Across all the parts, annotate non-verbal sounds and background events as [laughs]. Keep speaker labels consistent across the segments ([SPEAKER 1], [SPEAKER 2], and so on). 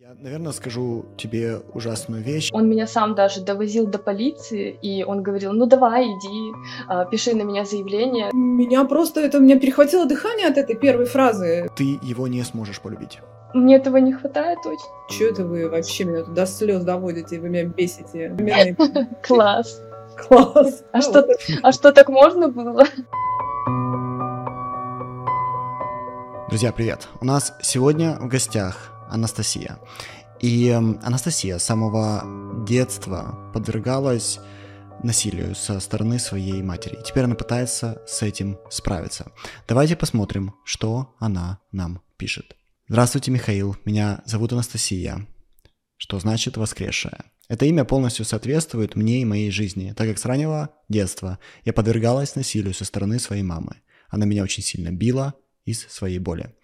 [SPEAKER 1] Я, наверное, скажу тебе ужасную вещь.
[SPEAKER 2] Он меня сам даже довозил до полиции, и он говорил, ну давай, иди, а, пиши на меня заявление.
[SPEAKER 3] Меня просто, это, у меня перехватило дыхание от этой первой фразы.
[SPEAKER 1] Ты его не сможешь полюбить.
[SPEAKER 2] Мне этого не хватает очень.
[SPEAKER 3] Че это вы вообще меня до слез доводите, вы меня [laughs] бесите.
[SPEAKER 2] Класс.
[SPEAKER 3] Класс.
[SPEAKER 2] А что, а что так можно было?
[SPEAKER 1] Друзья, привет! У нас сегодня в гостях Анастасия. И Анастасия с самого детства подвергалась насилию со стороны своей матери. Теперь она пытается с этим справиться. Давайте посмотрим, что она нам пишет. Здравствуйте, Михаил. Меня зовут Анастасия, что значит воскресшая. Это имя полностью соответствует мне и моей жизни, так как с раннего детства я подвергалась насилию со стороны своей мамы. Она меня очень сильно била, из своей боли.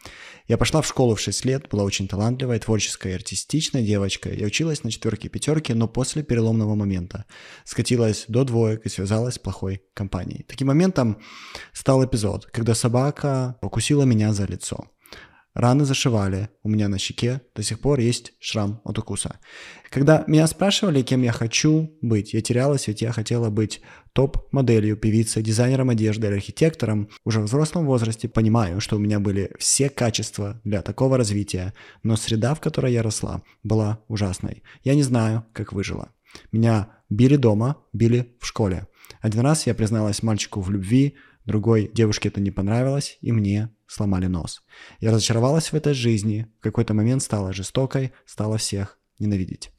[SPEAKER 1] Я пошла в школу в 6 лет, была очень талантливая, творческая и артистичная девочка. Я училась на четверке пятерке, но после переломного момента скатилась до двоек и связалась с плохой компанией. Таким моментом стал эпизод, когда собака покусила меня за лицо. Раны зашивали, у меня на щеке до сих пор есть шрам от укуса. Когда меня спрашивали, кем я хочу быть, я терялась, ведь я хотела быть топ-моделью, певицей, дизайнером одежды или архитектором. Уже в взрослом возрасте понимаю, что у меня были все качества для такого развития, но среда, в которой я росла, была ужасной. Я не знаю, как выжила. Меня били дома, били в школе. Один раз я призналась мальчику в любви, другой девушке это не понравилось, и мне сломали нос. Я разочаровалась в этой жизни, в какой-то момент стала жестокой, стала всех ненавидеть.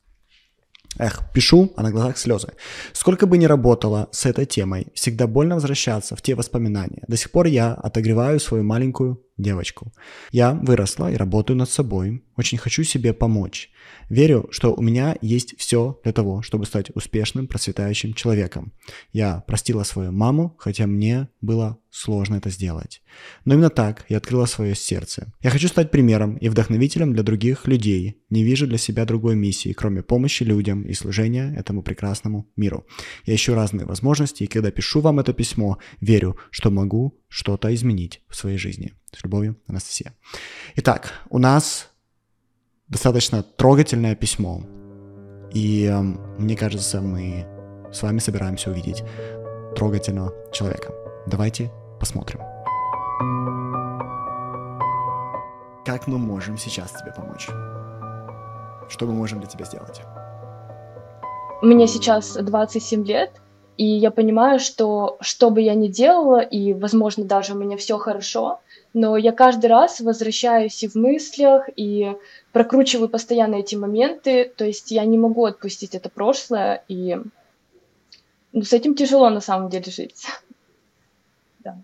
[SPEAKER 1] Эх, пишу, а на глазах слезы. Сколько бы ни работала с этой темой, всегда больно возвращаться в те воспоминания. До сих пор я отогреваю свою маленькую девочку. Я выросла и работаю над собой. Очень хочу себе помочь. Верю, что у меня есть все для того, чтобы стать успешным, процветающим человеком. Я простила свою маму, хотя мне было сложно это сделать. Но именно так я открыла свое сердце. Я хочу стать примером и вдохновителем для других людей. Не вижу для себя другой миссии, кроме помощи людям и служения этому прекрасному миру. Я ищу разные возможности, и когда пишу вам это письмо, верю, что могу что-то изменить в своей жизни. С любовью, Анастасия. Итак, у нас достаточно трогательное письмо. И э, мне кажется, мы с вами собираемся увидеть трогательного человека. Давайте посмотрим. Как мы можем сейчас тебе помочь? Что мы можем для тебя сделать?
[SPEAKER 2] Мне сейчас 27 лет, и я понимаю, что что бы я ни делала, и, возможно, даже у меня все хорошо, но я каждый раз возвращаюсь и в мыслях, и прокручиваю постоянно эти моменты, то есть я не могу отпустить это прошлое, и ну, с этим тяжело на самом деле жить. [laughs]
[SPEAKER 1] да.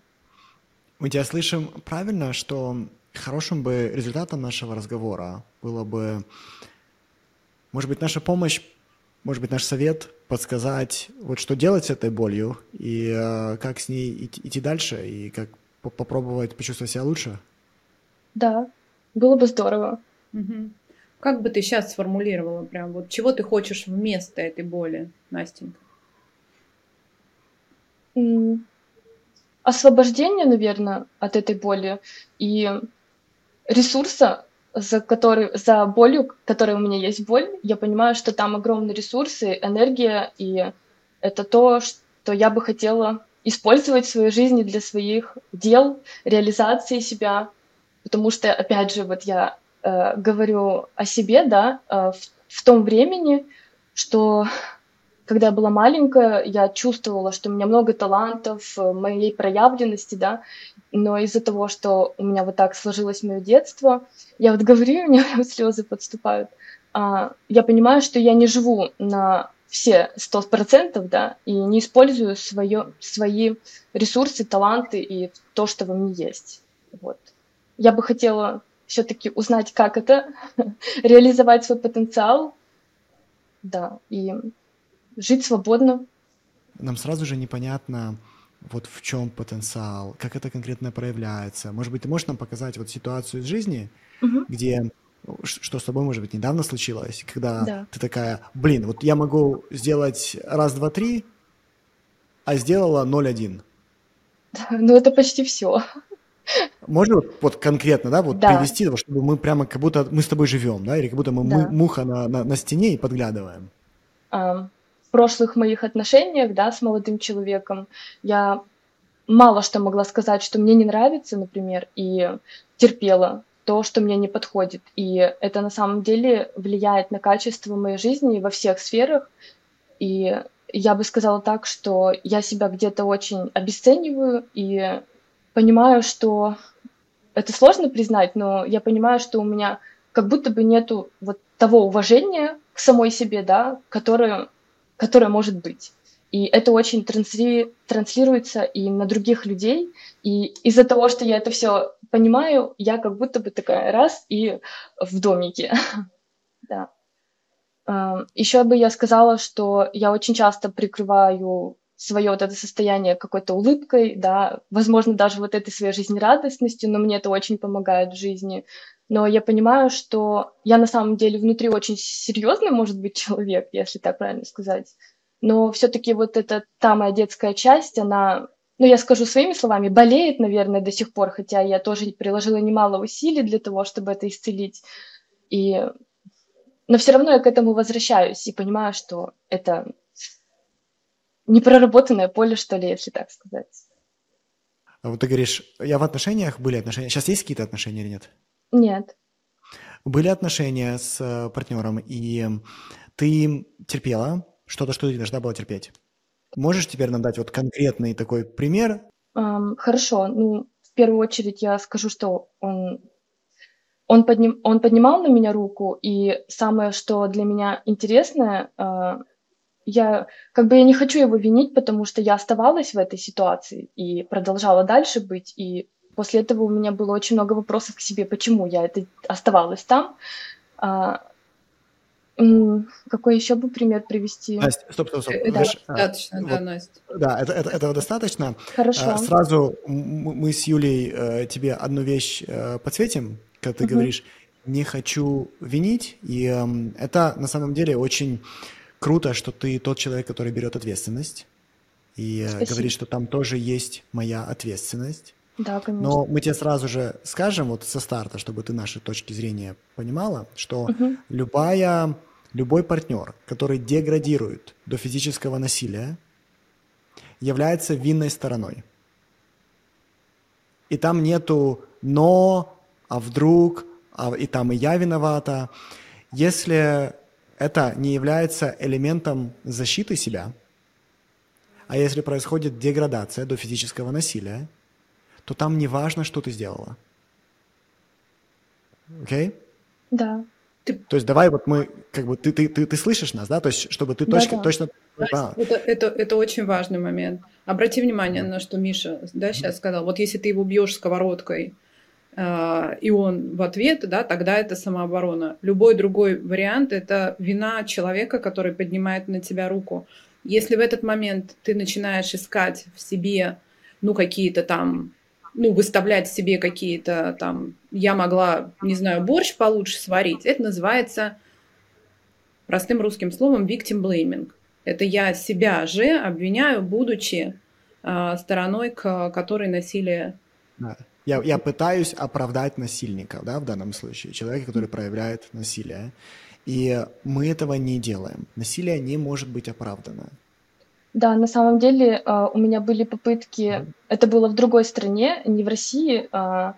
[SPEAKER 1] Мы тебя слышим правильно, что хорошим бы результатом нашего разговора было бы, может быть, наша помощь, может быть, наш совет подсказать, вот что делать с этой болью и э, как с ней идти, идти дальше и как попробовать почувствовать себя лучше?
[SPEAKER 2] Да, было бы здорово.
[SPEAKER 3] Угу. Как бы ты сейчас сформулировала прям, вот чего ты хочешь вместо этой боли, Настенька?
[SPEAKER 2] Освобождение, наверное, от этой боли и ресурса, за, который, за болью, которая у меня есть боль, я понимаю, что там огромные ресурсы, энергия, и это то, что я бы хотела использовать в своей жизни для своих дел, реализации себя. Потому что, опять же, вот я э, говорю о себе, да, э, в, в том времени, что когда я была маленькая, я чувствовала, что у меня много талантов, э, моей проявленности, да, но из-за того, что у меня вот так сложилось мое детство, я вот говорю, [laughs] у меня слезы подступают, а, я понимаю, что я не живу на все сто процентов, да, и не использую свое, свои ресурсы, таланты и то, что во мне есть. Вот. Я бы хотела все-таки узнать, как это, [laughs] реализовать свой потенциал, да, и жить свободно.
[SPEAKER 1] Нам сразу же непонятно, вот в чем потенциал, как это конкретно проявляется. Может быть, ты можешь нам показать вот ситуацию из жизни, угу. где что с тобой, может быть, недавно случилось, когда да. ты такая, блин, вот я могу сделать раз, два, три, а сделала 0,1.
[SPEAKER 2] Ну, это почти все.
[SPEAKER 1] Можно вот, вот конкретно, да, вот да. привести, чтобы мы прямо как будто мы с тобой живем, да, или как будто мы, да. муха на, на, на стене и подглядываем.
[SPEAKER 2] А, в прошлых моих отношениях, да, с молодым человеком я мало что могла сказать, что мне не нравится, например, и терпела то, что мне не подходит. И это на самом деле влияет на качество моей жизни во всех сферах. И я бы сказала так, что я себя где-то очень обесцениваю и понимаю, что это сложно признать, но я понимаю, что у меня как будто бы нету вот того уважения к самой себе, да, которое, которое может быть. И это очень трансли, транслируется и на других людей. И из-за того, что я это все понимаю, я как будто бы такая раз и в домике. [laughs] да. Еще бы я сказала, что я очень часто прикрываю свое вот это состояние какой-то улыбкой, да, возможно, даже вот этой своей жизнерадостностью, но мне это очень помогает в жизни. Но я понимаю, что я на самом деле внутри очень серьезный, может быть, человек, если так правильно сказать но все-таки вот эта та моя детская часть, она, ну, я скажу своими словами, болеет, наверное, до сих пор, хотя я тоже приложила немало усилий для того, чтобы это исцелить. И... Но все равно я к этому возвращаюсь и понимаю, что это непроработанное поле, что ли, если так сказать.
[SPEAKER 1] А вот ты говоришь, я в отношениях, были отношения. Сейчас есть какие-то отношения или нет?
[SPEAKER 2] Нет.
[SPEAKER 1] Были отношения с э, партнером, и ты терпела, что-то, что ты должна была терпеть. Можешь теперь нам дать вот конкретный такой пример?
[SPEAKER 2] Um, хорошо. Ну, в первую очередь я скажу, что он, он, подним, он поднимал на меня руку, и самое, что для меня интересное, uh, я как бы я не хочу его винить, потому что я оставалась в этой ситуации и продолжала дальше быть, и после этого у меня было очень много вопросов к себе, почему я это оставалась там. Uh, какой еще бы пример привести?
[SPEAKER 1] Настя, стоп, стоп, стоп.
[SPEAKER 3] Это Знаешь, достаточно, вот, да, Настя.
[SPEAKER 1] Да, это, это, этого достаточно.
[SPEAKER 2] Хорошо. А,
[SPEAKER 1] сразу мы с Юлей э, тебе одну вещь э, подсветим, когда ты угу. говоришь «не хочу винить», и э, это на самом деле очень круто, что ты тот человек, который берет ответственность, и э, говорит, что там тоже есть моя ответственность.
[SPEAKER 2] Да, конечно.
[SPEAKER 1] Но мы тебе сразу же скажем вот со старта, чтобы ты наши точки зрения понимала, что угу. любая, любой партнер, который деградирует до физического насилия, является винной стороной. И там нету «но», «а вдруг», а, и там и я виновата. Если это не является элементом защиты себя, а если происходит деградация до физического насилия, то там не важно, что ты сделала. Окей? Okay?
[SPEAKER 2] Да.
[SPEAKER 1] Ты... То есть давай вот мы, как бы, ты, ты, ты, ты слышишь нас, да? То есть чтобы ты точно... Да, точно...
[SPEAKER 3] Да. Это, это, это очень важный момент. Обрати внимание на что Миша да, сейчас сказал. Вот если ты его бьешь сковородкой, э, и он в ответ, да, тогда это самооборона. Любой другой вариант – это вина человека, который поднимает на тебя руку. Если в этот момент ты начинаешь искать в себе, ну, какие-то там ну, выставлять себе какие-то там, я могла, не знаю, борщ получше сварить, это называется простым русским словом victim blaming. Это я себя же обвиняю, будучи э, стороной, к которой насилие...
[SPEAKER 1] Да. Я, я пытаюсь оправдать насильника, да, в данном случае, человека, который проявляет насилие. И мы этого не делаем. Насилие не может быть оправдано.
[SPEAKER 2] Да, на самом деле а, у меня были попытки, это было в другой стране, не в России, а,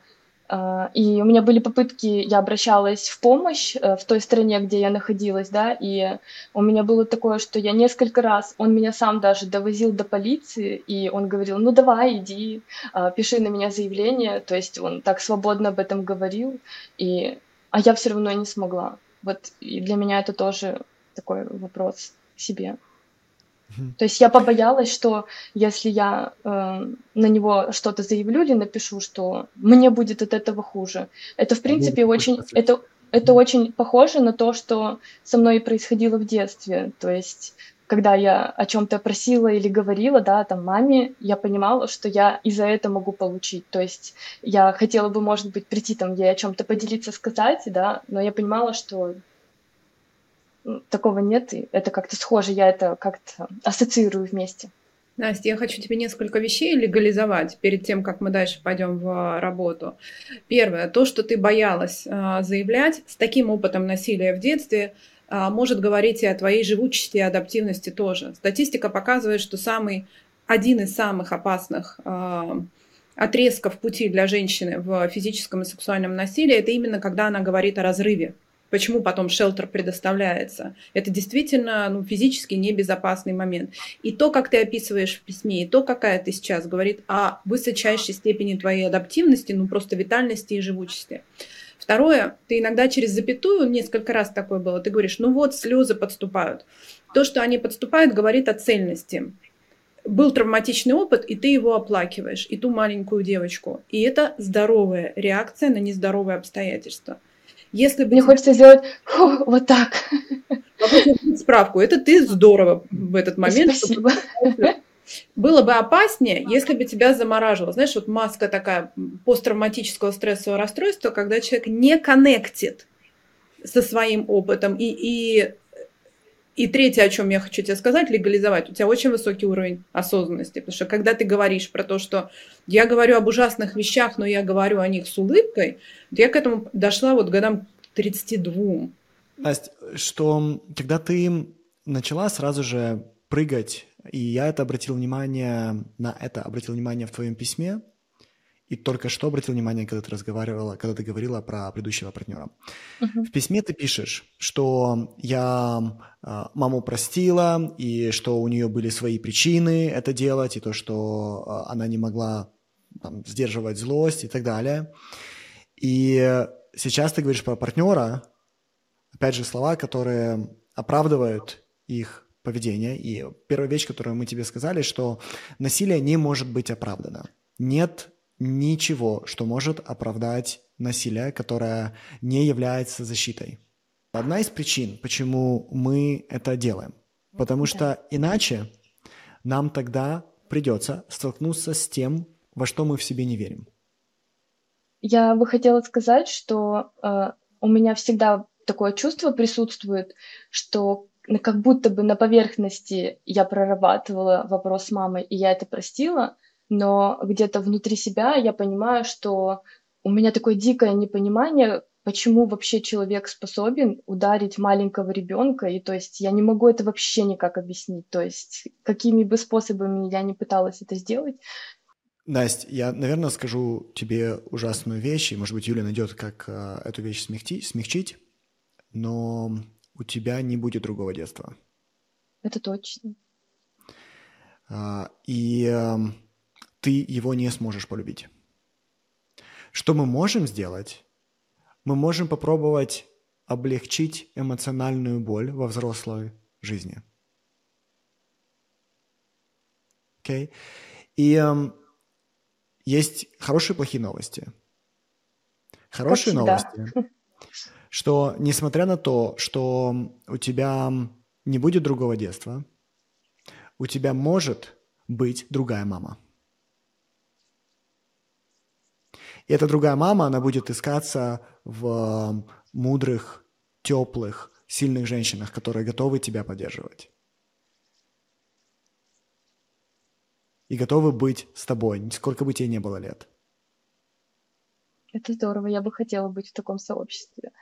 [SPEAKER 2] а, и у меня были попытки, я обращалась в помощь э, в той стране, где я находилась, да, и у меня было такое, что я несколько раз, он меня сам даже довозил до полиции, и он говорил, ну давай, иди, пиши на меня заявление, то есть он так свободно об этом говорил, и, а я все равно не смогла. Вот и для меня это тоже такой вопрос себе. То есть я побоялась, что если я э, на него что-то заявлю или напишу, что мне будет от этого хуже. Это в принципе очень, это, это очень похоже на то, что со мной происходило в детстве. То есть когда я о чем-то просила или говорила, да, там маме, я понимала, что я и за это могу получить. То есть я хотела бы, может быть, прийти там ей о чем-то поделиться, сказать, да, но я понимала, что такого нет, и это как-то схоже, я это как-то ассоциирую вместе.
[SPEAKER 3] Настя, я хочу тебе несколько вещей легализовать перед тем, как мы дальше пойдем в работу. Первое, то, что ты боялась а, заявлять, с таким опытом насилия в детстве а, может говорить и о твоей живучести и адаптивности тоже. Статистика показывает, что самый, один из самых опасных а, отрезков пути для женщины в физическом и сексуальном насилии, это именно когда она говорит о разрыве почему потом шелтер предоставляется. Это действительно ну, физически небезопасный момент. И то, как ты описываешь в письме, и то, какая ты сейчас, говорит о высочайшей степени твоей адаптивности, ну просто витальности и живучести. Второе, ты иногда через запятую, несколько раз такое было, ты говоришь, ну вот слезы подступают. То, что они подступают, говорит о цельности. Был травматичный опыт, и ты его оплакиваешь, и ту маленькую девочку. И это здоровая реакция на нездоровые обстоятельства.
[SPEAKER 2] Если бы... Мне хочется сделать фу, вот так.
[SPEAKER 3] Справку. Это ты здорово в этот момент. Спасибо. Было бы опаснее, если бы тебя замораживало. Знаешь, вот маска такая посттравматического стрессового расстройства, когда человек не коннектит со своим опытом. И, и, и третье, о чем я хочу тебе сказать, легализовать. У тебя очень высокий уровень осознанности. Потому что когда ты говоришь про то, что я говорю об ужасных вещах, но я говорю о них с улыбкой, я к этому дошла вот годам 32.
[SPEAKER 1] Настя, что когда ты начала сразу же прыгать, и я это обратил внимание на это, обратил внимание в твоем письме, и только что обратил внимание, когда ты разговаривала, когда ты говорила про предыдущего партнера. Uh-huh. В письме ты пишешь, что я э, маму простила, и что у нее были свои причины это делать, и то, что э, она не могла там, сдерживать злость и так далее. И сейчас ты говоришь про партнера, опять же, слова, которые оправдывают их поведение. И первая вещь, которую мы тебе сказали, что насилие не может быть оправдано. Нет ничего, что может оправдать насилие, которое не является защитой. Одна из причин, почему мы это делаем, потому что иначе нам тогда придется столкнуться с тем, во что мы в себе не верим.
[SPEAKER 2] Я бы хотела сказать, что э, у меня всегда такое чувство присутствует, что как будто бы на поверхности я прорабатывала вопрос мамы, и я это простила, но где-то внутри себя я понимаю, что у меня такое дикое непонимание, почему вообще человек способен ударить маленького ребенка, и то есть я не могу это вообще никак объяснить, то есть какими бы способами я не пыталась это сделать.
[SPEAKER 1] Настя, я, наверное, скажу тебе ужасную вещь, и, может быть, Юля найдет, как э, эту вещь смягти, смягчить, но у тебя не будет другого детства.
[SPEAKER 2] Это точно.
[SPEAKER 1] А, и э, ты его не сможешь полюбить. Что мы можем сделать? Мы можем попробовать облегчить эмоциональную боль во взрослой жизни. Okay? И э, есть хорошие и плохие новости. Хорошие новости, что несмотря на то, что у тебя не будет другого детства, у тебя может быть другая мама. И эта другая мама, она будет искаться в мудрых, теплых, сильных женщинах, которые готовы тебя поддерживать. И готовы быть с тобой, сколько бы тебе не было лет.
[SPEAKER 2] Это здорово, я бы хотела быть в таком сообществе.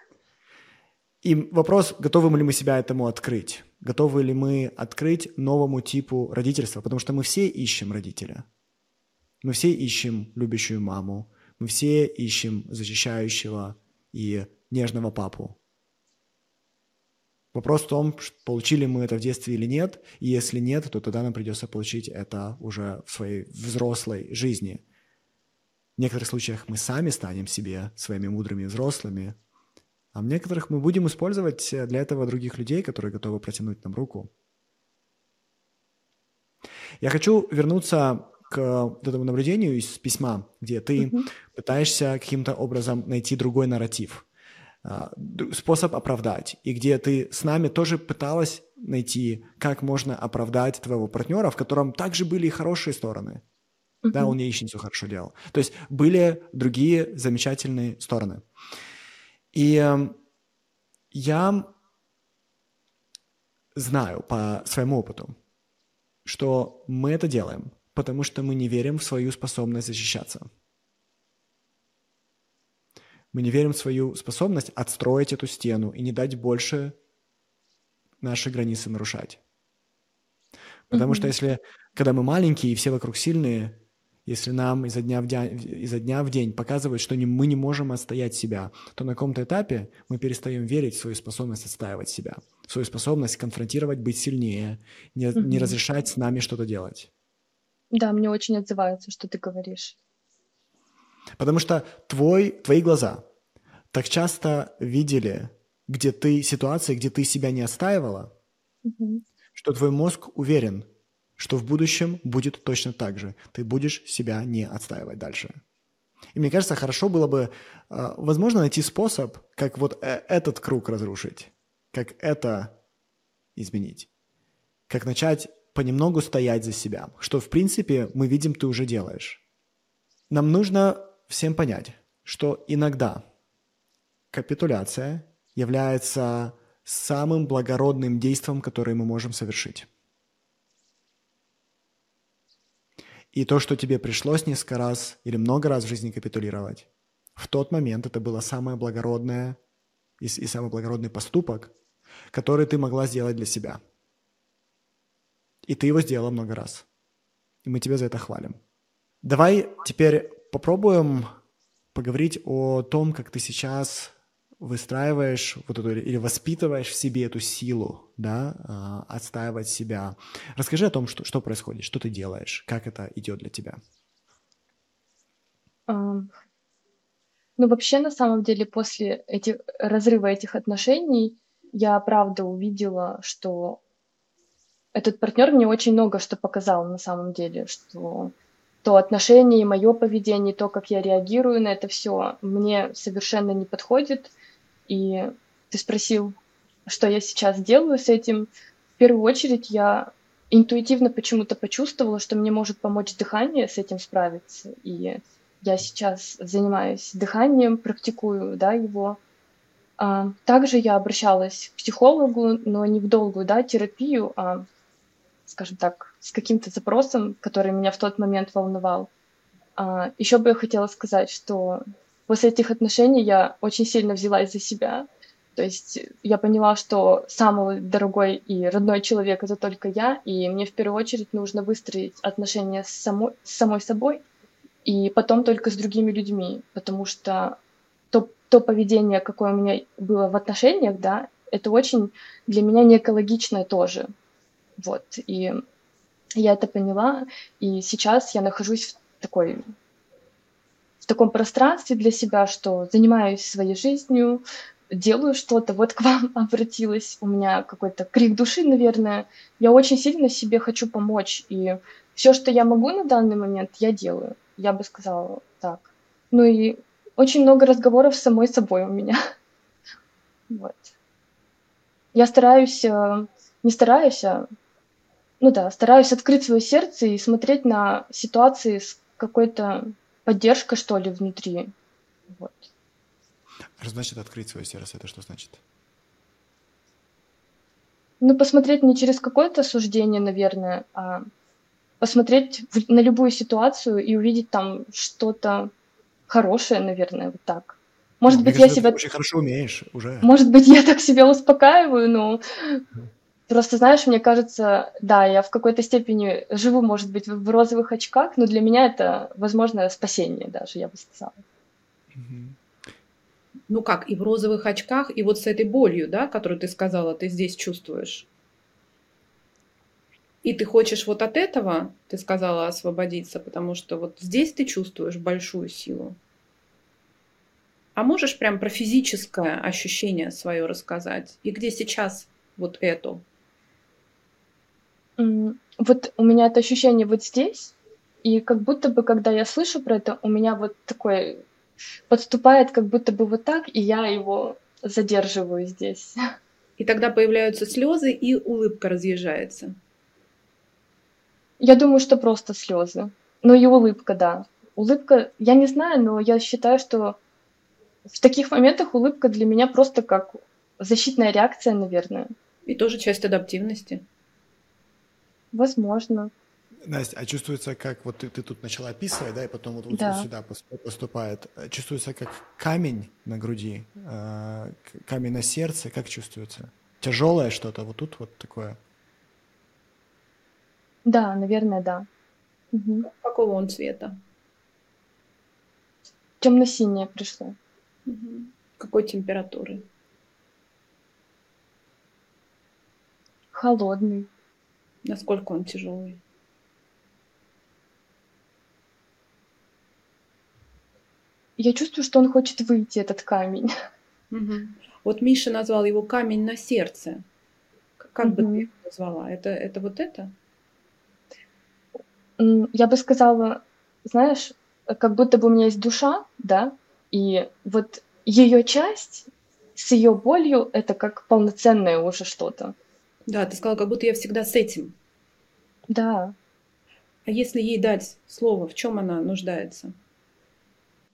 [SPEAKER 1] И вопрос, готовы ли мы себя этому открыть? Готовы ли мы открыть новому типу родительства? Потому что мы все ищем родителя. Мы все ищем любящую маму, мы все ищем защищающего и нежного папу. Вопрос в том, получили мы это в детстве или нет, и если нет, то тогда нам придется получить это уже в своей взрослой жизни. В некоторых случаях мы сами станем себе своими мудрыми взрослыми, а в некоторых мы будем использовать для этого других людей, которые готовы протянуть нам руку. Я хочу вернуться к вот этому наблюдению из письма, где ты mm-hmm. пытаешься каким-то образом найти другой нарратив, а, способ оправдать, и где ты с нами тоже пыталась найти, как можно оправдать твоего партнера, в котором также были и хорошие стороны. Mm-hmm. Да, он яичницу хорошо делал. То есть были другие замечательные стороны. И э, я знаю по своему опыту, что мы это делаем, потому что мы не верим в свою способность защищаться. Мы не верим в свою способность отстроить эту стену и не дать больше наши границы нарушать. Потому mm-hmm. что если, когда мы маленькие и все вокруг сильные, если нам изо дня в день, изо дня в день показывают, что не, мы не можем отстоять себя, то на каком-то этапе мы перестаем верить в свою способность отстаивать себя, в свою способность конфронтировать, быть сильнее, не, mm-hmm. не разрешать с нами что-то делать.
[SPEAKER 2] Да, мне очень отзывается, что ты говоришь.
[SPEAKER 1] Потому что твой, твои глаза так часто видели, где ты ситуации, где ты себя не отстаивала, mm-hmm. что твой мозг уверен, что в будущем будет точно так же. Ты будешь себя не отстаивать дальше. И мне кажется, хорошо было бы, а, возможно, найти способ, как вот э, этот круг разрушить, как это изменить, как начать понемногу стоять за себя, что, в принципе, мы видим, ты уже делаешь. Нам нужно всем понять, что иногда капитуляция является самым благородным действием, которое мы можем совершить. И то, что тебе пришлось несколько раз или много раз в жизни капитулировать, в тот момент это было самое благородное и, и самый благородный поступок, который ты могла сделать для себя. И ты его сделала много раз. И мы тебя за это хвалим. Давай теперь попробуем поговорить о том, как ты сейчас выстраиваешь вот эту или воспитываешь в себе эту силу, да, а, отстаивать себя. Расскажи о том, что, что происходит, что ты делаешь, как это идет для тебя.
[SPEAKER 2] Um, ну, вообще, на самом деле, после этих, разрыва этих отношений я, правда, увидела, что этот партнер мне очень много что показал на самом деле, что то отношение и мое поведение, то, как я реагирую на это все, мне совершенно не подходит – и ты спросил, что я сейчас делаю с этим. В первую очередь я интуитивно почему-то почувствовала, что мне может помочь дыхание с этим справиться. И я сейчас занимаюсь дыханием, практикую да, его. А, также я обращалась к психологу, но не в долгую да, терапию, а, скажем так, с каким-то запросом, который меня в тот момент волновал. А, еще бы я хотела сказать, что после этих отношений я очень сильно взялась за себя. То есть я поняла, что самый дорогой и родной человек это только я, и мне в первую очередь нужно выстроить отношения с самой, с самой собой, и потом только с другими людьми, потому что то, то поведение, какое у меня было в отношениях, да, это очень для меня не экологичное тоже. Вот, и я это поняла, и сейчас я нахожусь в такой в таком пространстве для себя, что занимаюсь своей жизнью, делаю что-то, вот к вам [laughs] обратилась, у меня какой-то крик души, наверное. Я очень сильно себе хочу помочь, и все, что я могу на данный момент, я делаю. Я бы сказала так. Ну и очень много разговоров с самой собой у меня. [laughs] Вот. Я стараюсь, э, не стараюсь, а, ну да, стараюсь открыть свое сердце и смотреть на ситуации с какой-то поддержка, что ли, внутри. Вот.
[SPEAKER 1] Что значит открыть свое сердце? Это что значит?
[SPEAKER 2] Ну, посмотреть не через какое-то суждение, наверное, а посмотреть на любую ситуацию и увидеть там что-то хорошее, наверное, вот так. Может ну, быть, кажется, я себя...
[SPEAKER 1] очень хорошо умеешь уже.
[SPEAKER 2] Может быть, я так себя успокаиваю, но Просто, знаешь, мне кажется, да, я в какой-то степени живу, может быть, в розовых очках, но для меня это, возможно, спасение даже, я бы сказала.
[SPEAKER 3] Ну как, и в розовых очках, и вот с этой болью, да, которую ты сказала, ты здесь чувствуешь. И ты хочешь вот от этого, ты сказала, освободиться, потому что вот здесь ты чувствуешь большую силу. А можешь прям про физическое ощущение свое рассказать? И где сейчас вот это?
[SPEAKER 2] Вот у меня это ощущение вот здесь, и как будто бы, когда я слышу про это, у меня вот такой подступает как будто бы вот так, и я его задерживаю здесь.
[SPEAKER 3] И тогда появляются слезы, и улыбка разъезжается.
[SPEAKER 2] Я думаю, что просто слезы. Ну и улыбка, да. Улыбка, я не знаю, но я считаю, что в таких моментах улыбка для меня просто как защитная реакция, наверное.
[SPEAKER 3] И тоже часть адаптивности.
[SPEAKER 2] Возможно.
[SPEAKER 1] Настя, а чувствуется, как вот ты, ты тут начала описывать, да, и потом вот, вот да. сюда поступает. Чувствуется как камень на груди, э, камень на сердце, как чувствуется? Тяжелое что-то, вот тут вот такое.
[SPEAKER 2] Да, наверное, да.
[SPEAKER 3] Угу. Какого он цвета?
[SPEAKER 2] Темно-синее пришло.
[SPEAKER 3] Угу. Какой температуры?
[SPEAKER 2] Холодный.
[SPEAKER 3] Насколько он тяжелый?
[SPEAKER 2] Я чувствую, что он хочет выйти, этот камень.
[SPEAKER 3] Угу. Вот Миша назвал его камень на сердце. Как угу. бы ты его назвала? Это, это вот это?
[SPEAKER 2] Я бы сказала, знаешь, как будто бы у меня есть душа, да, и вот ее часть с ее болью это как полноценное уже что-то.
[SPEAKER 3] Да, ты сказала, как будто я всегда с этим.
[SPEAKER 2] Да.
[SPEAKER 3] А если ей дать слово, в чем она нуждается?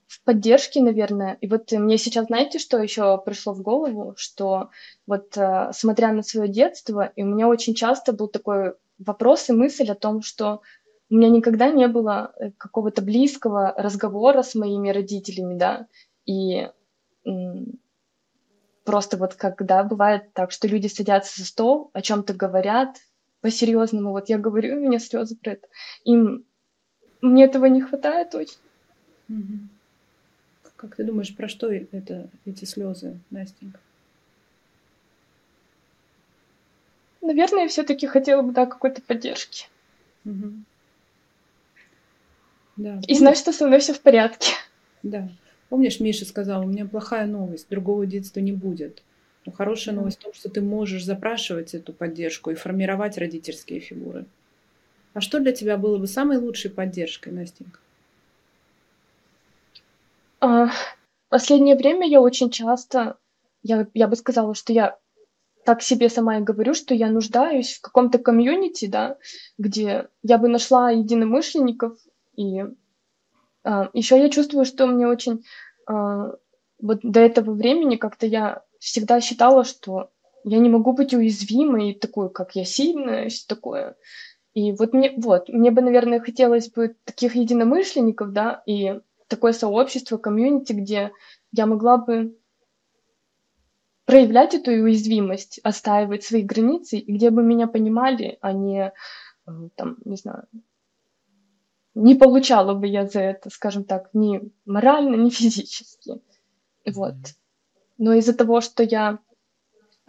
[SPEAKER 2] В поддержке, наверное. И вот мне сейчас, знаете, что еще пришло в голову, что вот э, смотря на свое детство, и у меня очень часто был такой вопрос и мысль о том, что у меня никогда не было э, какого-то близкого разговора с моими родителями, да, и просто вот когда бывает так, что люди садятся за стол, о чем-то говорят по-серьезному, вот я говорю, у меня слезы про это, им мне этого не хватает очень.
[SPEAKER 3] Угу. Как ты думаешь, про что это, эти слезы, Настенька?
[SPEAKER 2] Наверное, я все-таки хотела бы, да, какой-то поддержки.
[SPEAKER 3] Угу. Да.
[SPEAKER 2] И знать, что со мной все в порядке.
[SPEAKER 3] Да. Помнишь, Миша сказал, у меня плохая новость, другого детства не будет. Но хорошая новость в том, что ты можешь запрашивать эту поддержку и формировать родительские фигуры. А что для тебя было бы самой лучшей поддержкой, Настенька?
[SPEAKER 2] А, последнее время я очень часто, я, я бы сказала, что я так себе сама и говорю, что я нуждаюсь в каком-то комьюнити, да, где я бы нашла единомышленников, и еще я чувствую, что мне очень а, вот до этого времени как-то я всегда считала, что я не могу быть уязвимой, такой, как я сильная, все такое. И вот мне, вот, мне бы, наверное, хотелось бы таких единомышленников, да, и такое сообщество, комьюнити, где я могла бы проявлять эту уязвимость, отстаивать свои границы, и где бы меня понимали, а не, э, там, не знаю, не получала бы я за это, скажем так, ни морально, ни [laughs] физически. Вот. Но из-за того, что я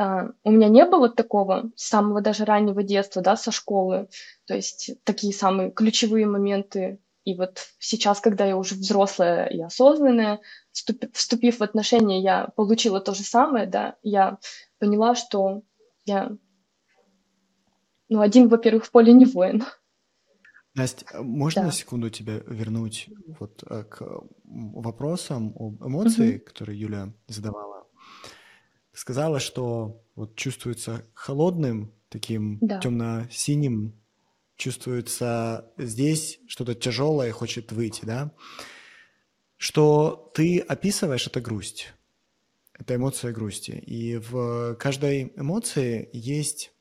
[SPEAKER 2] а, у меня не было такого с самого даже раннего детства, да, со школы, то есть такие самые ключевые моменты. И вот сейчас, когда я уже взрослая и осознанная, вступив, вступив в отношения, я получила то же самое, да, я поняла, что я, ну, один, во-первых, в поле не воин,
[SPEAKER 1] Настя, а можно да. на секунду тебя вернуть вот э, к вопросам об эмоции, угу. которые Юля задавала? Ты сказала, что вот чувствуется холодным, таким да. темно-синим, чувствуется здесь что-то тяжелое, хочет выйти, да? Что ты описываешь это грусть, это эмоция грусти, и в каждой эмоции есть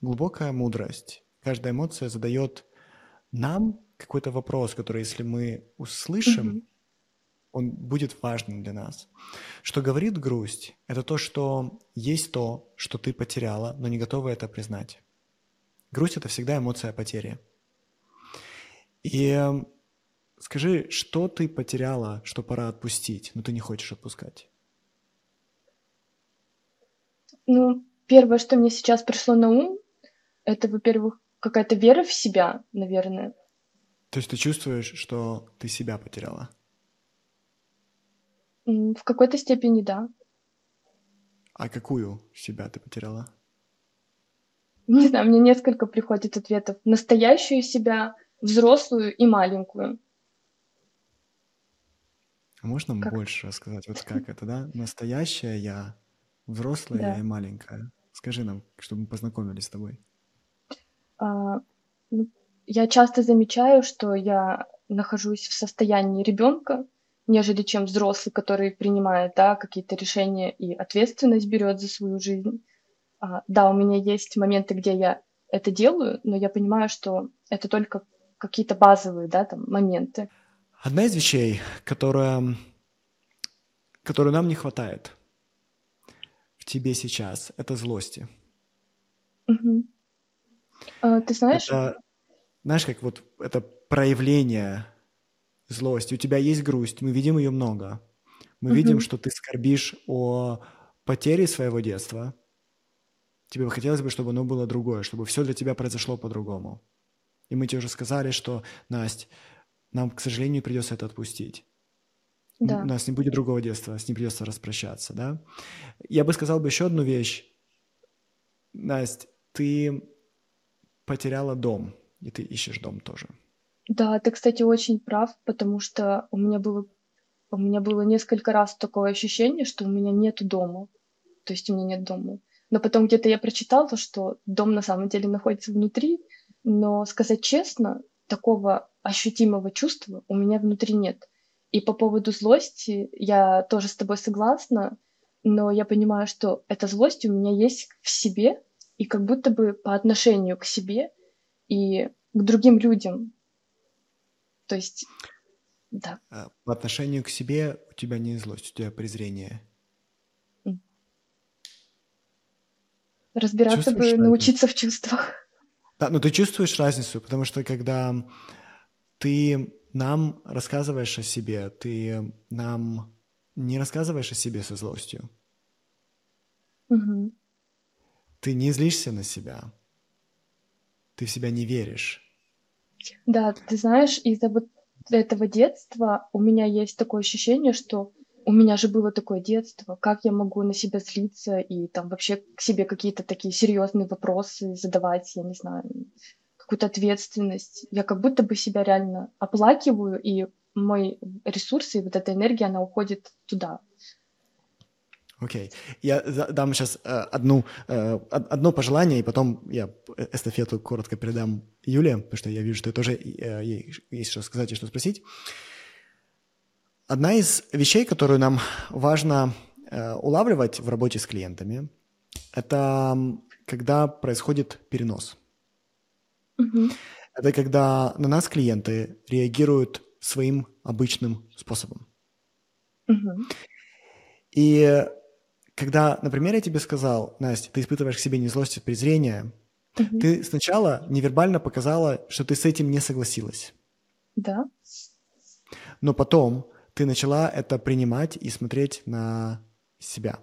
[SPEAKER 1] глубокая мудрость. Каждая эмоция задает нам какой-то вопрос, который, если мы услышим, mm-hmm. он будет важным для нас. Что говорит грусть, это то, что есть то, что ты потеряла, но не готова это признать. Грусть это всегда эмоция потери. И эм, скажи, что ты потеряла, что пора отпустить, но ты не хочешь отпускать?
[SPEAKER 2] Ну, первое, что мне сейчас пришло на ум, это, во-первых, какая-то вера в себя, наверное.
[SPEAKER 1] То есть ты чувствуешь, что ты себя потеряла?
[SPEAKER 2] В какой-то степени, да.
[SPEAKER 1] А какую себя ты потеряла?
[SPEAKER 2] Не знаю, мне несколько приходит ответов. Настоящую себя, взрослую и маленькую.
[SPEAKER 1] А можно как? больше рассказать? Вот как [laughs] это, да? Настоящая я, взрослая да. я и маленькая. Скажи нам, чтобы мы познакомились с тобой.
[SPEAKER 2] А, ну, я часто замечаю, что я нахожусь в состоянии ребенка, нежели чем взрослый, который принимает да, какие-то решения и ответственность берет за свою жизнь. А, да, у меня есть моменты, где я это делаю, но я понимаю, что это только какие-то базовые, да, там, моменты.
[SPEAKER 1] Одна из вещей, которая, которую нам не хватает в тебе сейчас, это злости.
[SPEAKER 2] Угу. А, ты знаешь?
[SPEAKER 1] Это, знаешь, как вот это проявление злости. У тебя есть грусть, мы видим ее много. Мы угу. видим, что ты скорбишь о потере своего детства. Тебе бы хотелось бы, чтобы оно было другое, чтобы все для тебя произошло по-другому. И мы тебе уже сказали, что, Настя, нам, к сожалению, придется это отпустить. Да. У нас не будет другого детства, с ним придется распрощаться, да? Я бы сказал бы еще одну вещь. Настя, ты потеряла дом, и ты ищешь дом тоже.
[SPEAKER 2] Да, ты, кстати, очень прав, потому что у меня было у меня было несколько раз такое ощущение, что у меня нет дома. То есть у меня нет дома. Но потом где-то я прочитала, что дом на самом деле находится внутри, но сказать честно, такого ощутимого чувства у меня внутри нет. И по поводу злости я тоже с тобой согласна, но я понимаю, что эта злость у меня есть в себе, и как будто бы по отношению к себе и к другим людям. То есть, да.
[SPEAKER 1] А по отношению к себе у тебя не злость, у тебя презрение.
[SPEAKER 2] Разбираться бы, научиться в чувствах.
[SPEAKER 1] Да, но ты чувствуешь разницу, потому что когда ты нам рассказываешь о себе, ты нам не рассказываешь о себе со злостью.
[SPEAKER 2] Угу.
[SPEAKER 1] Ты не злишься на себя. Ты в себя не веришь.
[SPEAKER 2] Да, ты знаешь, из-за вот этого детства у меня есть такое ощущение, что у меня же было такое детство, как я могу на себя злиться и там вообще к себе какие-то такие серьезные вопросы задавать, я не знаю, какую-то ответственность. Я как будто бы себя реально оплакиваю, и мой ресурс и вот эта энергия, она уходит туда.
[SPEAKER 1] Окей. Okay. Я дам сейчас э, одну, э, одно пожелание, и потом я эстафету коротко передам Юле, потому что я вижу, что тоже э, ей есть что сказать и что спросить. Одна из вещей, которую нам важно улавливать в работе с клиентами, это когда происходит перенос.
[SPEAKER 2] Угу.
[SPEAKER 1] Это когда на нас клиенты реагируют своим обычным способом.
[SPEAKER 2] Угу.
[SPEAKER 1] И когда, например, я тебе сказал, Настя, ты испытываешь к себе не злость, а презрение, угу. ты сначала невербально показала, что ты с этим не согласилась.
[SPEAKER 2] Да.
[SPEAKER 1] Но потом ты начала это принимать и смотреть на себя.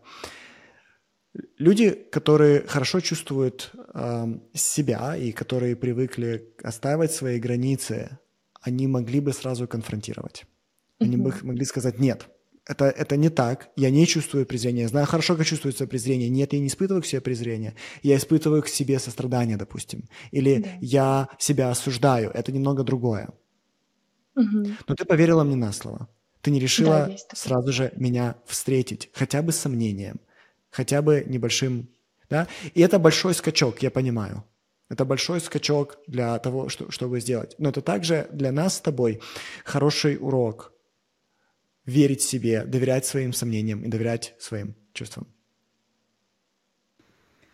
[SPEAKER 1] Люди, которые хорошо чувствуют э, себя и которые привыкли отстаивать свои границы, они могли бы сразу конфронтировать. Они бы могли сказать «нет». Это, это не так. Я не чувствую презрения. Я знаю хорошо, как чувствуется презрение. Нет, я не испытываю к себе презрение. Я испытываю к себе сострадание, допустим. Или да. я себя осуждаю. Это немного другое.
[SPEAKER 2] Угу.
[SPEAKER 1] Но ты поверила мне на слово. Ты не решила да, сразу же меня встретить, хотя бы с сомнением, хотя бы небольшим, да? И это большой скачок, я понимаю. Это большой скачок для того, что, чтобы сделать. Но это также для нас с тобой хороший урок. Верить себе, доверять своим сомнениям и доверять своим чувствам.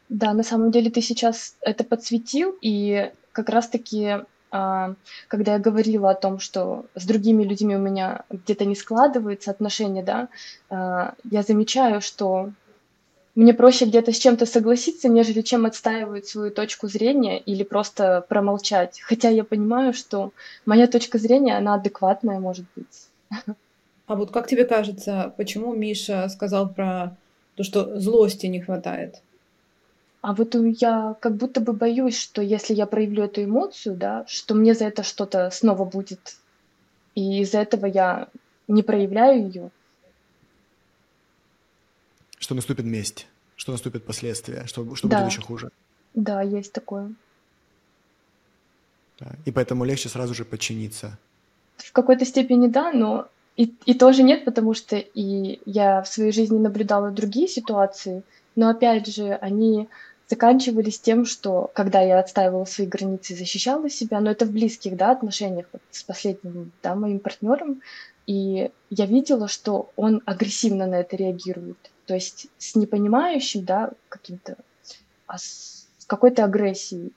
[SPEAKER 2] Да, на самом деле ты сейчас это подсветил, и как раз-таки а, когда я говорила о том, что с другими людьми у меня где-то не складываются отношения, да, а, я замечаю, что мне проще где-то с чем-то согласиться, нежели чем отстаивать свою точку зрения или просто промолчать. Хотя я понимаю, что моя точка зрения, она адекватная, может быть. [laughs]
[SPEAKER 3] А вот как тебе кажется, почему Миша сказал про то, что злости не хватает?
[SPEAKER 2] А вот я как будто бы боюсь, что если я проявлю эту эмоцию, да, что мне за это что-то снова будет. И из-за этого я не проявляю ее.
[SPEAKER 1] Что наступит месть, что наступит последствия, что, что да. будет еще хуже.
[SPEAKER 2] Да, есть такое.
[SPEAKER 1] И поэтому легче сразу же подчиниться.
[SPEAKER 2] В какой-то степени да, но и, и тоже нет, потому что и я в своей жизни наблюдала другие ситуации, но опять же, они заканчивались тем, что когда я отстаивала свои границы и защищала себя, но это в близких да, отношениях вот, с последним да, моим партнером, и я видела, что он агрессивно на это реагирует. То есть с непонимающим, да, каким-то, а с какой-то агрессией.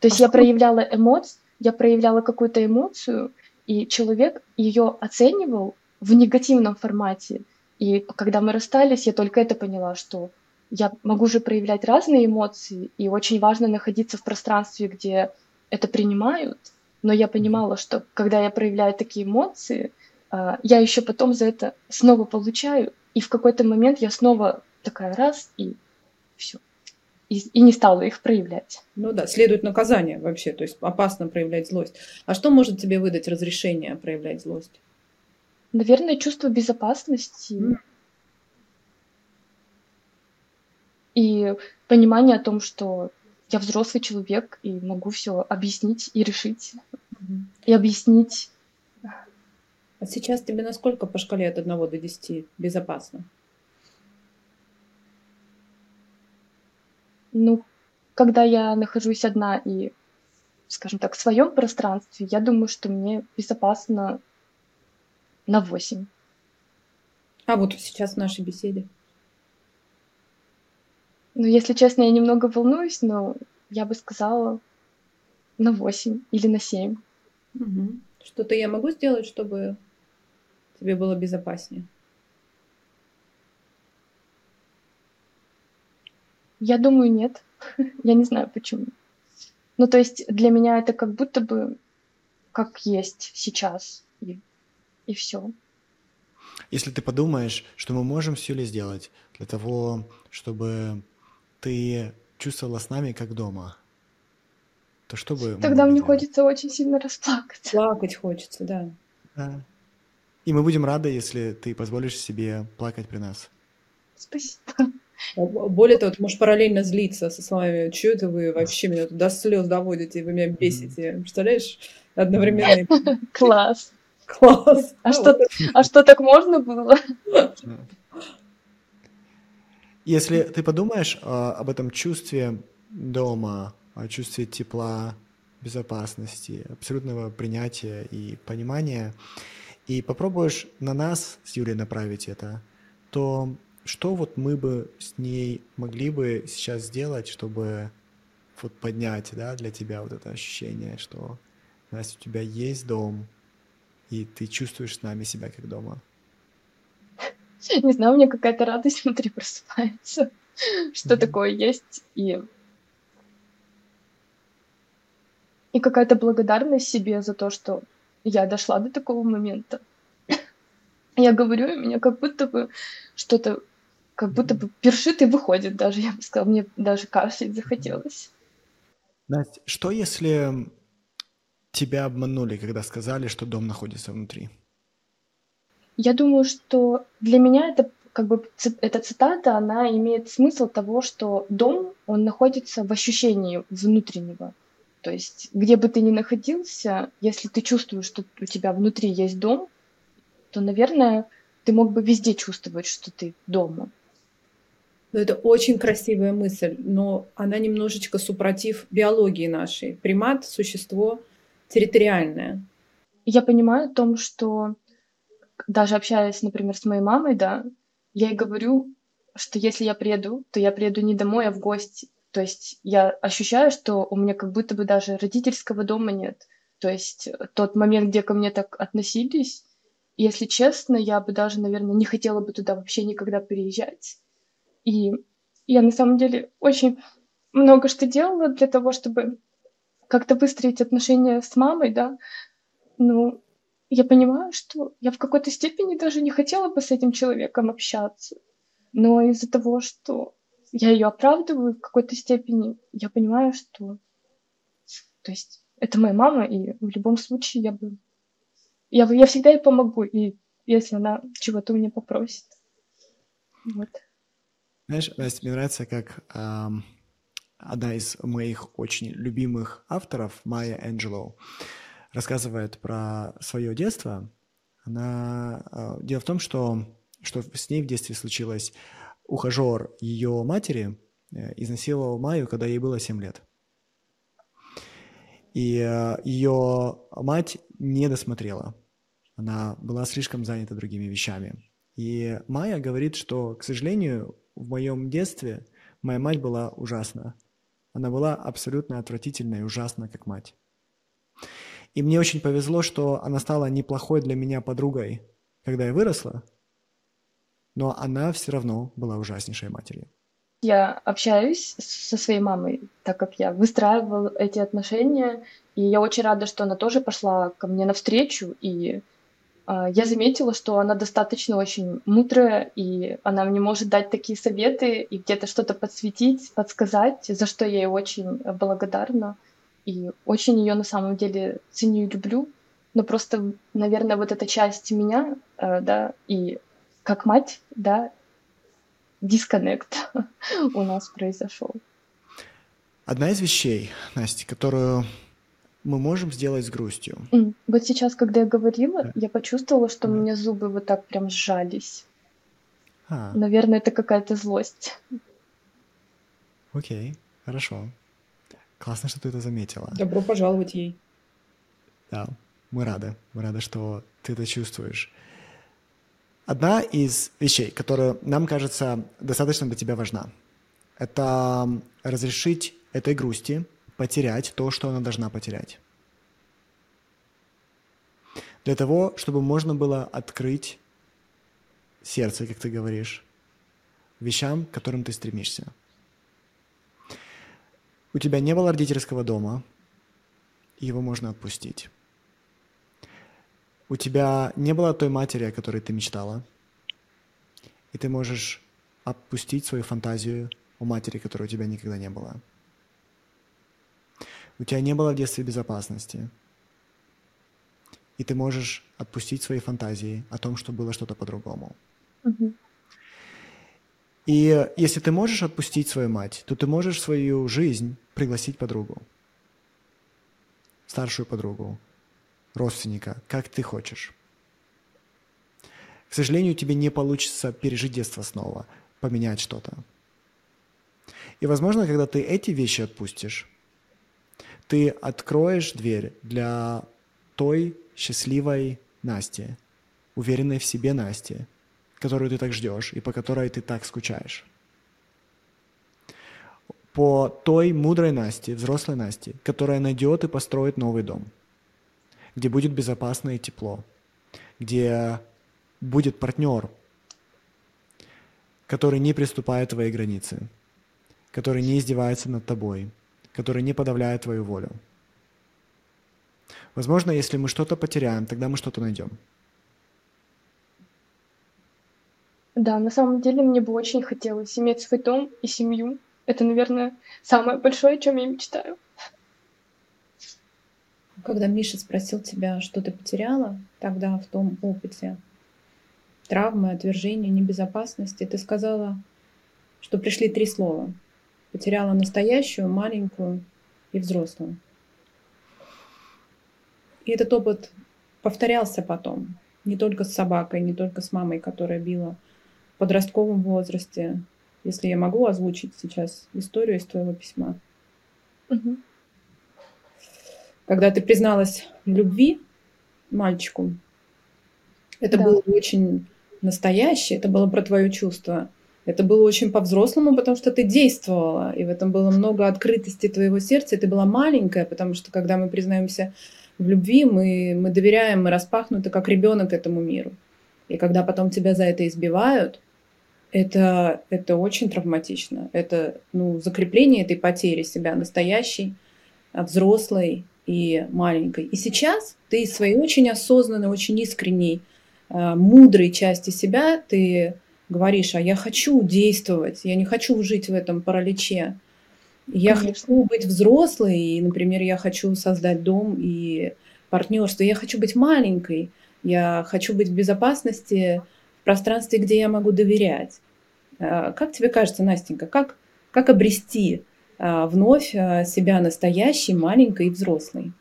[SPEAKER 2] То есть а я проявляла эмоцию, я проявляла какую-то эмоцию, и человек ее оценивал в негативном формате. И когда мы расстались, я только это поняла, что я могу же проявлять разные эмоции, и очень важно находиться в пространстве, где это принимают. Но я понимала, что когда я проявляю такие эмоции, а, я еще потом за это снова получаю, и в какой-то момент я снова такая раз, и все. И, и не стала их проявлять.
[SPEAKER 3] Ну да, следует наказание вообще, то есть опасно проявлять злость. А что может тебе выдать разрешение проявлять злость?
[SPEAKER 2] Наверное, чувство безопасности. Mm. И понимание о том, что я взрослый человек и могу все объяснить и решить. Mm-hmm. И объяснить.
[SPEAKER 3] А сейчас тебе насколько по шкале от 1 до 10 безопасно?
[SPEAKER 2] Ну, когда я нахожусь одна и, скажем так, в своем пространстве, я думаю, что мне безопасно на 8.
[SPEAKER 3] А вот сейчас в нашей беседе?
[SPEAKER 2] Ну, если честно, я немного волнуюсь, но я бы сказала на 8 или на 7.
[SPEAKER 3] Угу. Что-то я могу сделать, чтобы тебе было безопаснее?
[SPEAKER 2] Я думаю, нет. [laughs] я не знаю почему. Ну, то есть для меня это как будто бы как есть сейчас. И и все.
[SPEAKER 1] Если ты подумаешь, что мы можем с Юлей сделать для того, чтобы ты чувствовала с нами как дома, то что бы...
[SPEAKER 2] Тогда мне сделать? хочется очень сильно расплакаться.
[SPEAKER 3] Плакать хочется, да.
[SPEAKER 1] Да. И мы будем рады, если ты позволишь себе плакать при нас.
[SPEAKER 2] Спасибо.
[SPEAKER 3] Более того, ты можешь параллельно злиться со словами, что это вы вообще меня до слез доводите, вы меня бесите. Представляешь? Одновременно. [laughs]
[SPEAKER 2] Класс.
[SPEAKER 3] Класс.
[SPEAKER 2] А, что, а что так можно было? [laughs]
[SPEAKER 1] Если ты подумаешь а, об этом чувстве дома, о чувстве тепла, безопасности, абсолютного принятия и понимания, и попробуешь на нас с Юлей направить это, то что вот мы бы с ней могли бы сейчас сделать, чтобы вот поднять, да, для тебя вот это ощущение, что Настя, у тебя есть дом, и ты чувствуешь с нами себя как дома? [laughs]
[SPEAKER 2] Не знаю, у меня какая-то радость [laughs] внутри просыпается, что такое есть, и и какая-то благодарность себе за то, что я дошла до такого момента. [laughs] Я говорю, и меня как будто бы что-то, как будто бы першит и выходит даже, я бы сказала, мне даже кашлять захотелось.
[SPEAKER 1] Настя, что если тебя обманули, когда сказали, что дом находится внутри?
[SPEAKER 2] Я думаю, что для меня это как бы эта цитата, она имеет смысл того, что дом, он находится в ощущении внутреннего. То есть, где бы ты ни находился, если ты чувствуешь, что у тебя внутри есть дом, то, наверное, ты мог бы везде чувствовать, что ты дома.
[SPEAKER 3] Ну, это очень красивая мысль, но она немножечко супротив биологии нашей. Примат – существо территориальная.
[SPEAKER 2] Я понимаю о том, что даже общаясь, например, с моей мамой, да, я ей говорю, что если я приеду, то я приеду не домой, а в гости. То есть я ощущаю, что у меня как будто бы даже родительского дома нет. То есть тот момент, где ко мне так относились, если честно, я бы даже, наверное, не хотела бы туда вообще никогда переезжать. И я на самом деле очень много что делала для того, чтобы как-то выстроить отношения с мамой, да, ну, я понимаю, что я в какой-то степени даже не хотела бы с этим человеком общаться. Но из-за того, что я ее оправдываю в какой-то степени, я понимаю, что... То есть это моя мама, и в любом случае я бы... Я, я всегда ей помогу, и если она чего-то у меня попросит. Вот.
[SPEAKER 1] Знаешь, Настя, мне нравится, как эм, одна из моих очень любимых авторов, Майя Энджело, рассказывает про свое детство. Она... А, дело в том, что, что с ней в детстве случилось. Ухажер ее матери э, изнасиловал Майю, когда ей было 7 лет. И э, ее мать не досмотрела. Она была слишком занята другими вещами. И Майя говорит, что, к сожалению, в моем детстве моя мать была ужасна. Она была абсолютно отвратительная и ужасна, как мать. И мне очень повезло, что она стала неплохой для меня подругой, когда я выросла, но она все равно была ужаснейшей матерью.
[SPEAKER 2] Я общаюсь со своей мамой, так как я выстраивала эти отношения, и я очень рада, что она тоже пошла ко мне навстречу, и я заметила, что она достаточно очень мудрая, и она мне может дать такие советы и где-то что-то подсветить, подсказать, за что я ей очень благодарна, и очень ее на самом деле ценю и люблю, но просто, наверное, вот эта часть меня, э, да, и как мать, да, дисконнект [laughs] у нас произошел.
[SPEAKER 1] Одна из вещей, Настя, которую мы можем сделать с грустью.
[SPEAKER 2] Mm. Вот сейчас, когда я говорила, да. я почувствовала, что mm. у меня зубы вот так прям сжались. А. Наверное, это какая-то злость.
[SPEAKER 1] Окей, хорошо. Классно, что ты это заметила.
[SPEAKER 3] Добро пожаловать ей.
[SPEAKER 1] Да, мы рады. Мы рады, что ты это чувствуешь. Одна из вещей, которая нам кажется достаточно для тебя важна, это разрешить этой грусти потерять то, что она должна потерять. Для того, чтобы можно было открыть сердце, как ты говоришь, вещам, к которым ты стремишься. У тебя не было родительского дома, его можно отпустить. У тебя не было той матери, о которой ты мечтала, и ты можешь отпустить свою фантазию о матери, которой у тебя никогда не было. У тебя не было в детстве безопасности, и ты можешь отпустить свои фантазии о том, что было что-то по-другому. И если ты можешь отпустить свою мать, то ты можешь свою жизнь пригласить подругу, старшую подругу, родственника, как ты хочешь. К сожалению, тебе не получится пережить детство снова, поменять что-то. И, возможно, когда ты эти вещи отпустишь, ты откроешь дверь для той счастливой Насти, уверенной в себе Насти, которую ты так ждешь и по которой ты так скучаешь. По той мудрой Насте, взрослой Насте, которая найдет и построит новый дом – где будет безопасно и тепло, где будет партнер, который не приступает твои границы, который не издевается над тобой, который не подавляет твою волю. Возможно, если мы что-то потеряем, тогда мы что-то найдем.
[SPEAKER 2] Да, на самом деле мне бы очень хотелось иметь свой дом и семью. Это, наверное, самое большое, о чем я мечтаю.
[SPEAKER 3] Когда Миша спросил тебя, что ты потеряла тогда в том опыте, травмы, отвержения, небезопасности, ты сказала, что пришли три слова. Потеряла настоящую, маленькую и взрослую. И этот опыт повторялся потом. Не только с собакой, не только с мамой, которая била в подростковом возрасте. Если я могу озвучить сейчас историю из твоего письма.
[SPEAKER 2] Угу
[SPEAKER 3] когда ты призналась в любви мальчику, это да. было очень настоящее, это было про твое чувство. Это было очень по-взрослому, потому что ты действовала, и в этом было много открытости твоего сердца, и ты была маленькая, потому что когда мы признаемся в любви, мы, мы доверяем, мы распахнуты как ребенок этому миру. И когда потом тебя за это избивают, это, это очень травматично. Это ну, закрепление этой потери себя настоящей, взрослой, и маленькой. И сейчас ты из своей очень осознанной, очень искренней, э, мудрой части себя ты говоришь, а я хочу действовать, я не хочу жить в этом параличе. Я Конечно. хочу быть взрослой, и, например, я хочу создать дом и партнерство. Я хочу быть маленькой, я хочу быть в безопасности в пространстве, где я могу доверять. Э, как тебе кажется, Настенька, как, как обрести а, вновь а, себя настоящей, маленькой и взрослой.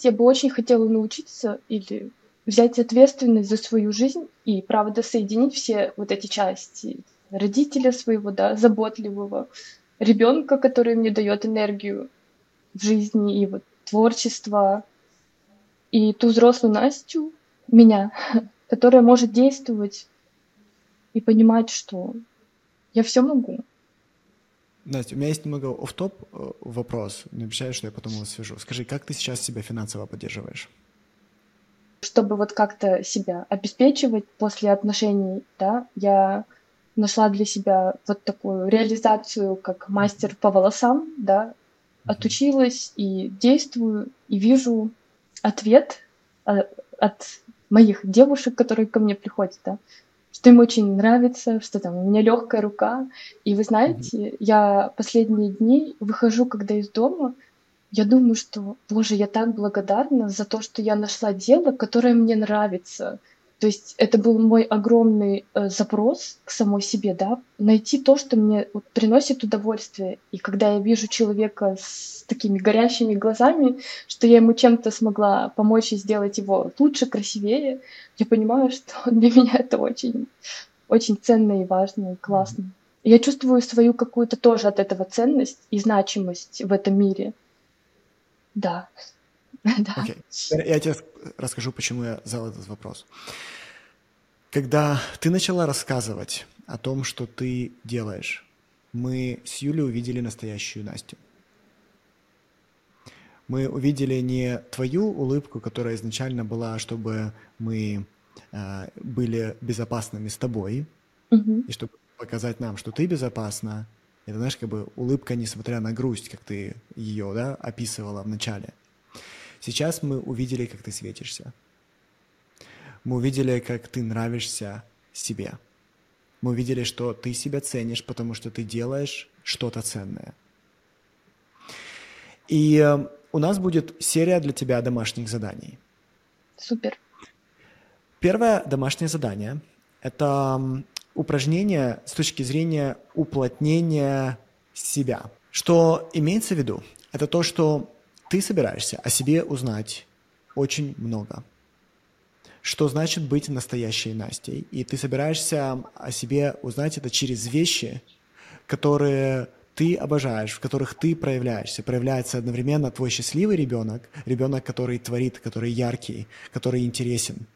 [SPEAKER 2] Я бы очень хотела научиться или взять ответственность за свою жизнь и, правда, соединить все вот эти части родителя своего, да, заботливого, ребенка, который мне дает энергию в жизни и вот творчество, и ту взрослую Настю, меня, [laughs] которая может действовать и понимать, что я все могу.
[SPEAKER 1] Настя, у меня есть немного оф-топ э, вопрос. Не обещаю, что я потом его свяжу. Скажи, как ты сейчас себя финансово поддерживаешь?
[SPEAKER 2] Чтобы вот как-то себя обеспечивать после отношений, да, я нашла для себя вот такую реализацию, как мастер по волосам, да, отучилась и действую, и вижу ответ э, от моих девушек, которые ко мне приходят, да, что им очень нравится, что там у меня легкая рука. И вы знаете, я последние дни выхожу, когда из дома, я думаю, что, боже, я так благодарна за то, что я нашла дело, которое мне нравится, то есть это был мой огромный э, запрос к самой себе, да, найти то, что мне вот, приносит удовольствие. И когда я вижу человека с такими горящими глазами, что я ему чем-то смогла помочь и сделать его лучше, красивее, я понимаю, [laughs] что для меня это очень, очень ценно и важно и классно. Я чувствую свою какую-то тоже от этого ценность и значимость в этом мире. Да. [laughs]
[SPEAKER 1] Okay. Я тебе расскажу, почему я задал этот вопрос. Когда ты начала рассказывать о том, что ты делаешь, мы с Юлей увидели настоящую Настю. Мы увидели не твою улыбку, которая изначально была, чтобы мы э, были безопасными с тобой,
[SPEAKER 2] mm-hmm.
[SPEAKER 1] и чтобы показать нам, что ты безопасна. Это, знаешь, как бы улыбка, несмотря на грусть, как ты ее да, описывала в начале. Сейчас мы увидели, как ты светишься. Мы увидели, как ты нравишься себе. Мы увидели, что ты себя ценишь, потому что ты делаешь что-то ценное. И э, у нас будет серия для тебя домашних заданий.
[SPEAKER 2] Супер.
[SPEAKER 1] Первое домашнее задание – это упражнение с точки зрения уплотнения себя. Что имеется в виду? Это то, что ты собираешься о себе узнать очень много. Что значит быть настоящей Настей? И ты собираешься о себе узнать это через вещи, которые ты обожаешь, в которых ты проявляешься. Проявляется одновременно твой счастливый ребенок, ребенок, который творит, который яркий, который интересен.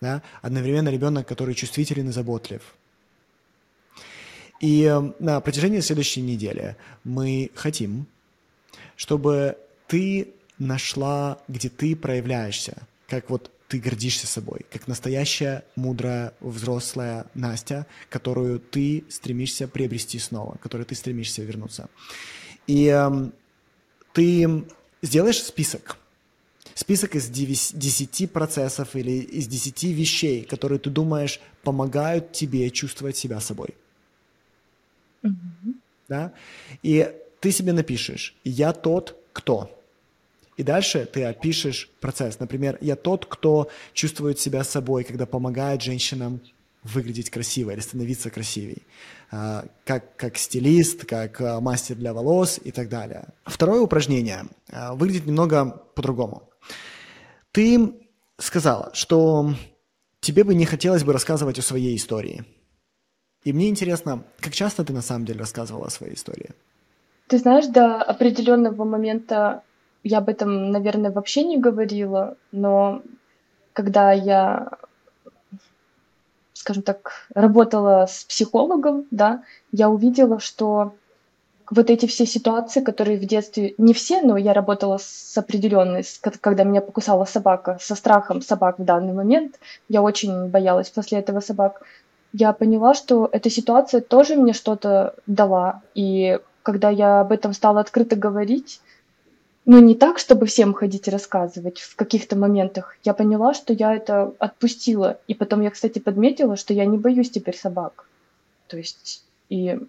[SPEAKER 1] Да? Одновременно ребенок, который чувствителен и заботлив. И э, на протяжении следующей недели мы хотим, чтобы ты нашла, где ты проявляешься, как вот ты гордишься собой, как настоящая, мудрая, взрослая Настя, которую ты стремишься приобрести снова, которой ты стремишься вернуться. И э, ты сделаешь список, список из 10 процессов или из 10 вещей, которые ты думаешь помогают тебе чувствовать себя собой.
[SPEAKER 2] Mm-hmm.
[SPEAKER 1] Да? И ты себе напишешь, я тот, кто. И дальше ты опишешь процесс. Например, я тот, кто чувствует себя собой, когда помогает женщинам выглядеть красиво или становиться красивей. А, как, как стилист, как а, мастер для волос и так далее. Второе упражнение а, выглядит немного по-другому. Ты сказала, что тебе бы не хотелось бы рассказывать о своей истории. И мне интересно, как часто ты на самом деле рассказывала о своей истории?
[SPEAKER 2] Ты знаешь, до определенного момента я об этом, наверное, вообще не говорила, но когда я, скажем так, работала с психологом, да, я увидела, что вот эти все ситуации, которые в детстве, не все, но я работала с определенной, когда меня покусала собака, со страхом собак в данный момент, я очень боялась после этого собак, я поняла, что эта ситуация тоже мне что-то дала, и когда я об этом стала открыто говорить, ну, не так, чтобы всем ходить рассказывать в каких-то моментах. Я поняла, что я это отпустила. И потом я, кстати, подметила, что я не боюсь теперь собак. То есть, и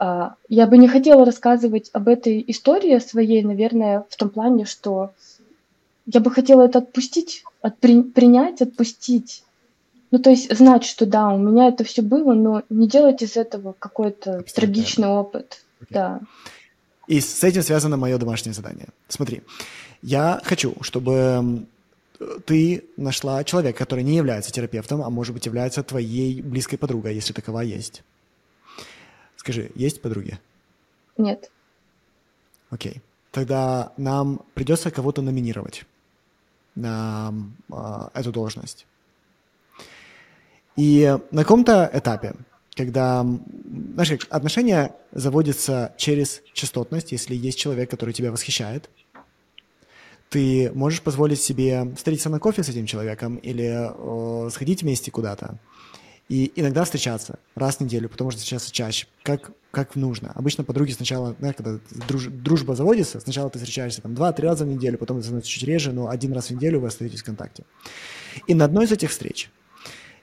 [SPEAKER 2] я бы не хотела рассказывать об этой истории своей, наверное, в том плане, что я бы хотела это отпустить, отпри, принять, отпустить. Ну, то есть знать, что да, у меня это все было, но не делать из этого какой-то трагичный опыт. Okay. Да.
[SPEAKER 1] И с этим связано мое домашнее задание. Смотри, я хочу, чтобы ты нашла человека, который не является терапевтом, а может быть является твоей близкой подругой, если такова есть. Скажи, есть подруги?
[SPEAKER 2] Нет.
[SPEAKER 1] Окей. Тогда нам придется кого-то номинировать на э, эту должность. И на каком-то этапе, когда, как отношения заводятся через частотность, если есть человек, который тебя восхищает, ты можешь позволить себе встретиться на кофе с этим человеком или э, сходить вместе куда-то. И иногда встречаться раз в неделю, потому что встречаться чаще, как, как нужно. Обычно подруги сначала, знаешь, когда друж, дружба заводится, сначала ты встречаешься там два-три раза в неделю, потом это становится чуть реже, но один раз в неделю вы остаетесь в контакте. И на одной из этих встреч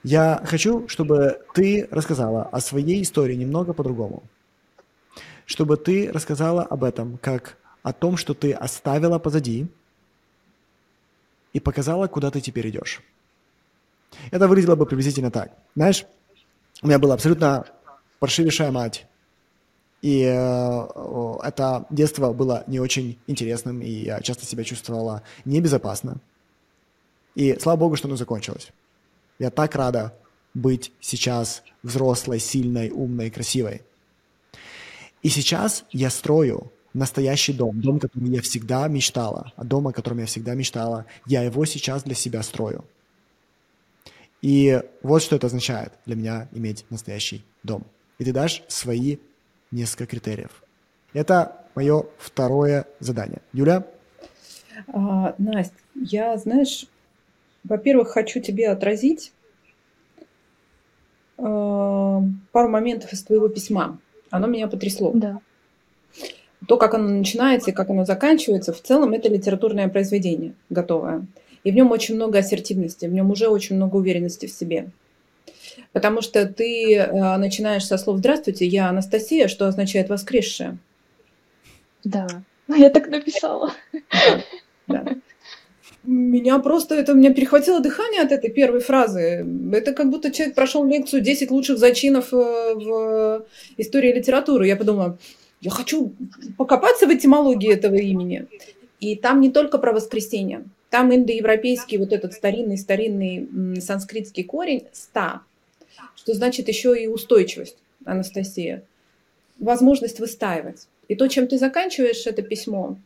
[SPEAKER 1] я хочу, чтобы ты рассказала о своей истории немного по-другому. Чтобы ты рассказала об этом как о том, что ты оставила позади и показала, куда ты теперь идешь. Это выглядело бы приблизительно так. Знаешь, у меня была абсолютно паршивейшая мать. И э, это детство было не очень интересным, и я часто себя чувствовала небезопасно. И слава богу, что оно закончилось. Я так рада быть сейчас взрослой, сильной, умной, красивой. И сейчас я строю настоящий дом, дом, который я всегда мечтала, а дом, о котором я всегда мечтала, я его сейчас для себя строю. И вот что это означает для меня иметь настоящий дом. И ты дашь свои несколько критериев. Это мое второе задание. Юля?
[SPEAKER 3] А, Настя, я, знаешь, во-первых, хочу тебе отразить э, пару моментов из твоего письма. Оно меня потрясло.
[SPEAKER 2] Да.
[SPEAKER 3] То, как оно начинается и как оно заканчивается, в целом это литературное произведение готовое. И в нем очень много ассертивности, в нем уже очень много уверенности в себе. Потому что ты э, начинаешь со слов «Здравствуйте, я Анастасия», что означает «воскресшая».
[SPEAKER 2] Да, я так написала.
[SPEAKER 3] Да, да. Меня просто, это меня перехватило дыхание от этой первой фразы. Это как будто человек прошел лекцию 10 лучших зачинов э, в истории литературы. Я подумала, я хочу покопаться в этимологии этого имени. И там не только про воскресенье. Там индоевропейский вот этот старинный-старинный санскритский корень «ста», что значит еще и устойчивость, Анастасия, возможность выстаивать. И то, чем ты заканчиваешь это письмо,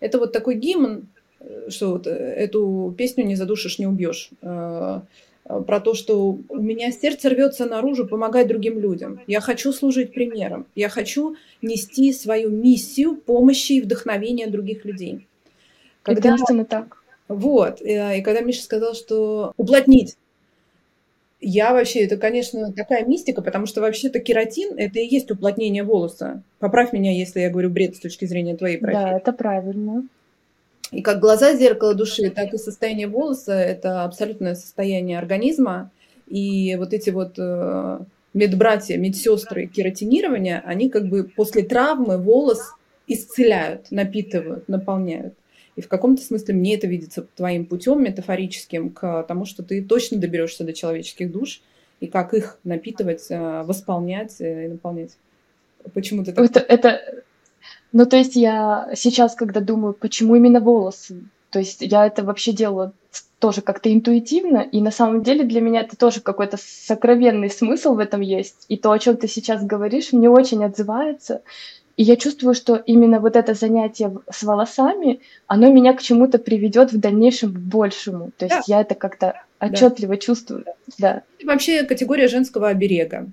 [SPEAKER 3] это вот такой гимн, э, что вот э, эту песню «Не задушишь, не убьешь», э, про то, что у меня сердце рвется наружу помогать другим людям. Я хочу служить примером. Я хочу нести свою миссию помощи и вдохновения других людей.
[SPEAKER 2] Когда... Прекрасно так.
[SPEAKER 3] Вот. И когда Миша сказал, что уплотнить, я вообще, это, конечно, такая мистика, потому что вообще-то кератин – это и есть уплотнение волоса. Поправь меня, если я говорю бред с точки зрения твоей профессии.
[SPEAKER 2] Да, это правильно.
[SPEAKER 3] И как глаза – зеркало души, так и состояние волоса – это абсолютное состояние организма. И вот эти вот э, медбратья, медсестры кератинирования, они как бы после травмы волос исцеляют, напитывают, наполняют. И в каком-то смысле мне это видится твоим путем метафорическим к тому, что ты точно доберешься до человеческих душ и как их напитывать, э, восполнять э, и наполнять. Почему ты так?
[SPEAKER 2] Это, это... Ну, то есть я сейчас, когда думаю, почему именно волосы, то есть я это вообще делаю тоже как-то интуитивно, и на самом деле для меня это тоже какой-то сокровенный смысл в этом есть. И то, о чем ты сейчас говоришь, мне очень отзывается. И я чувствую, что именно вот это занятие с волосами, оно меня к чему-то приведет в дальнейшем к большему. То есть да. я это как-то отчетливо да. чувствую. Да.
[SPEAKER 3] Вообще категория женского оберега.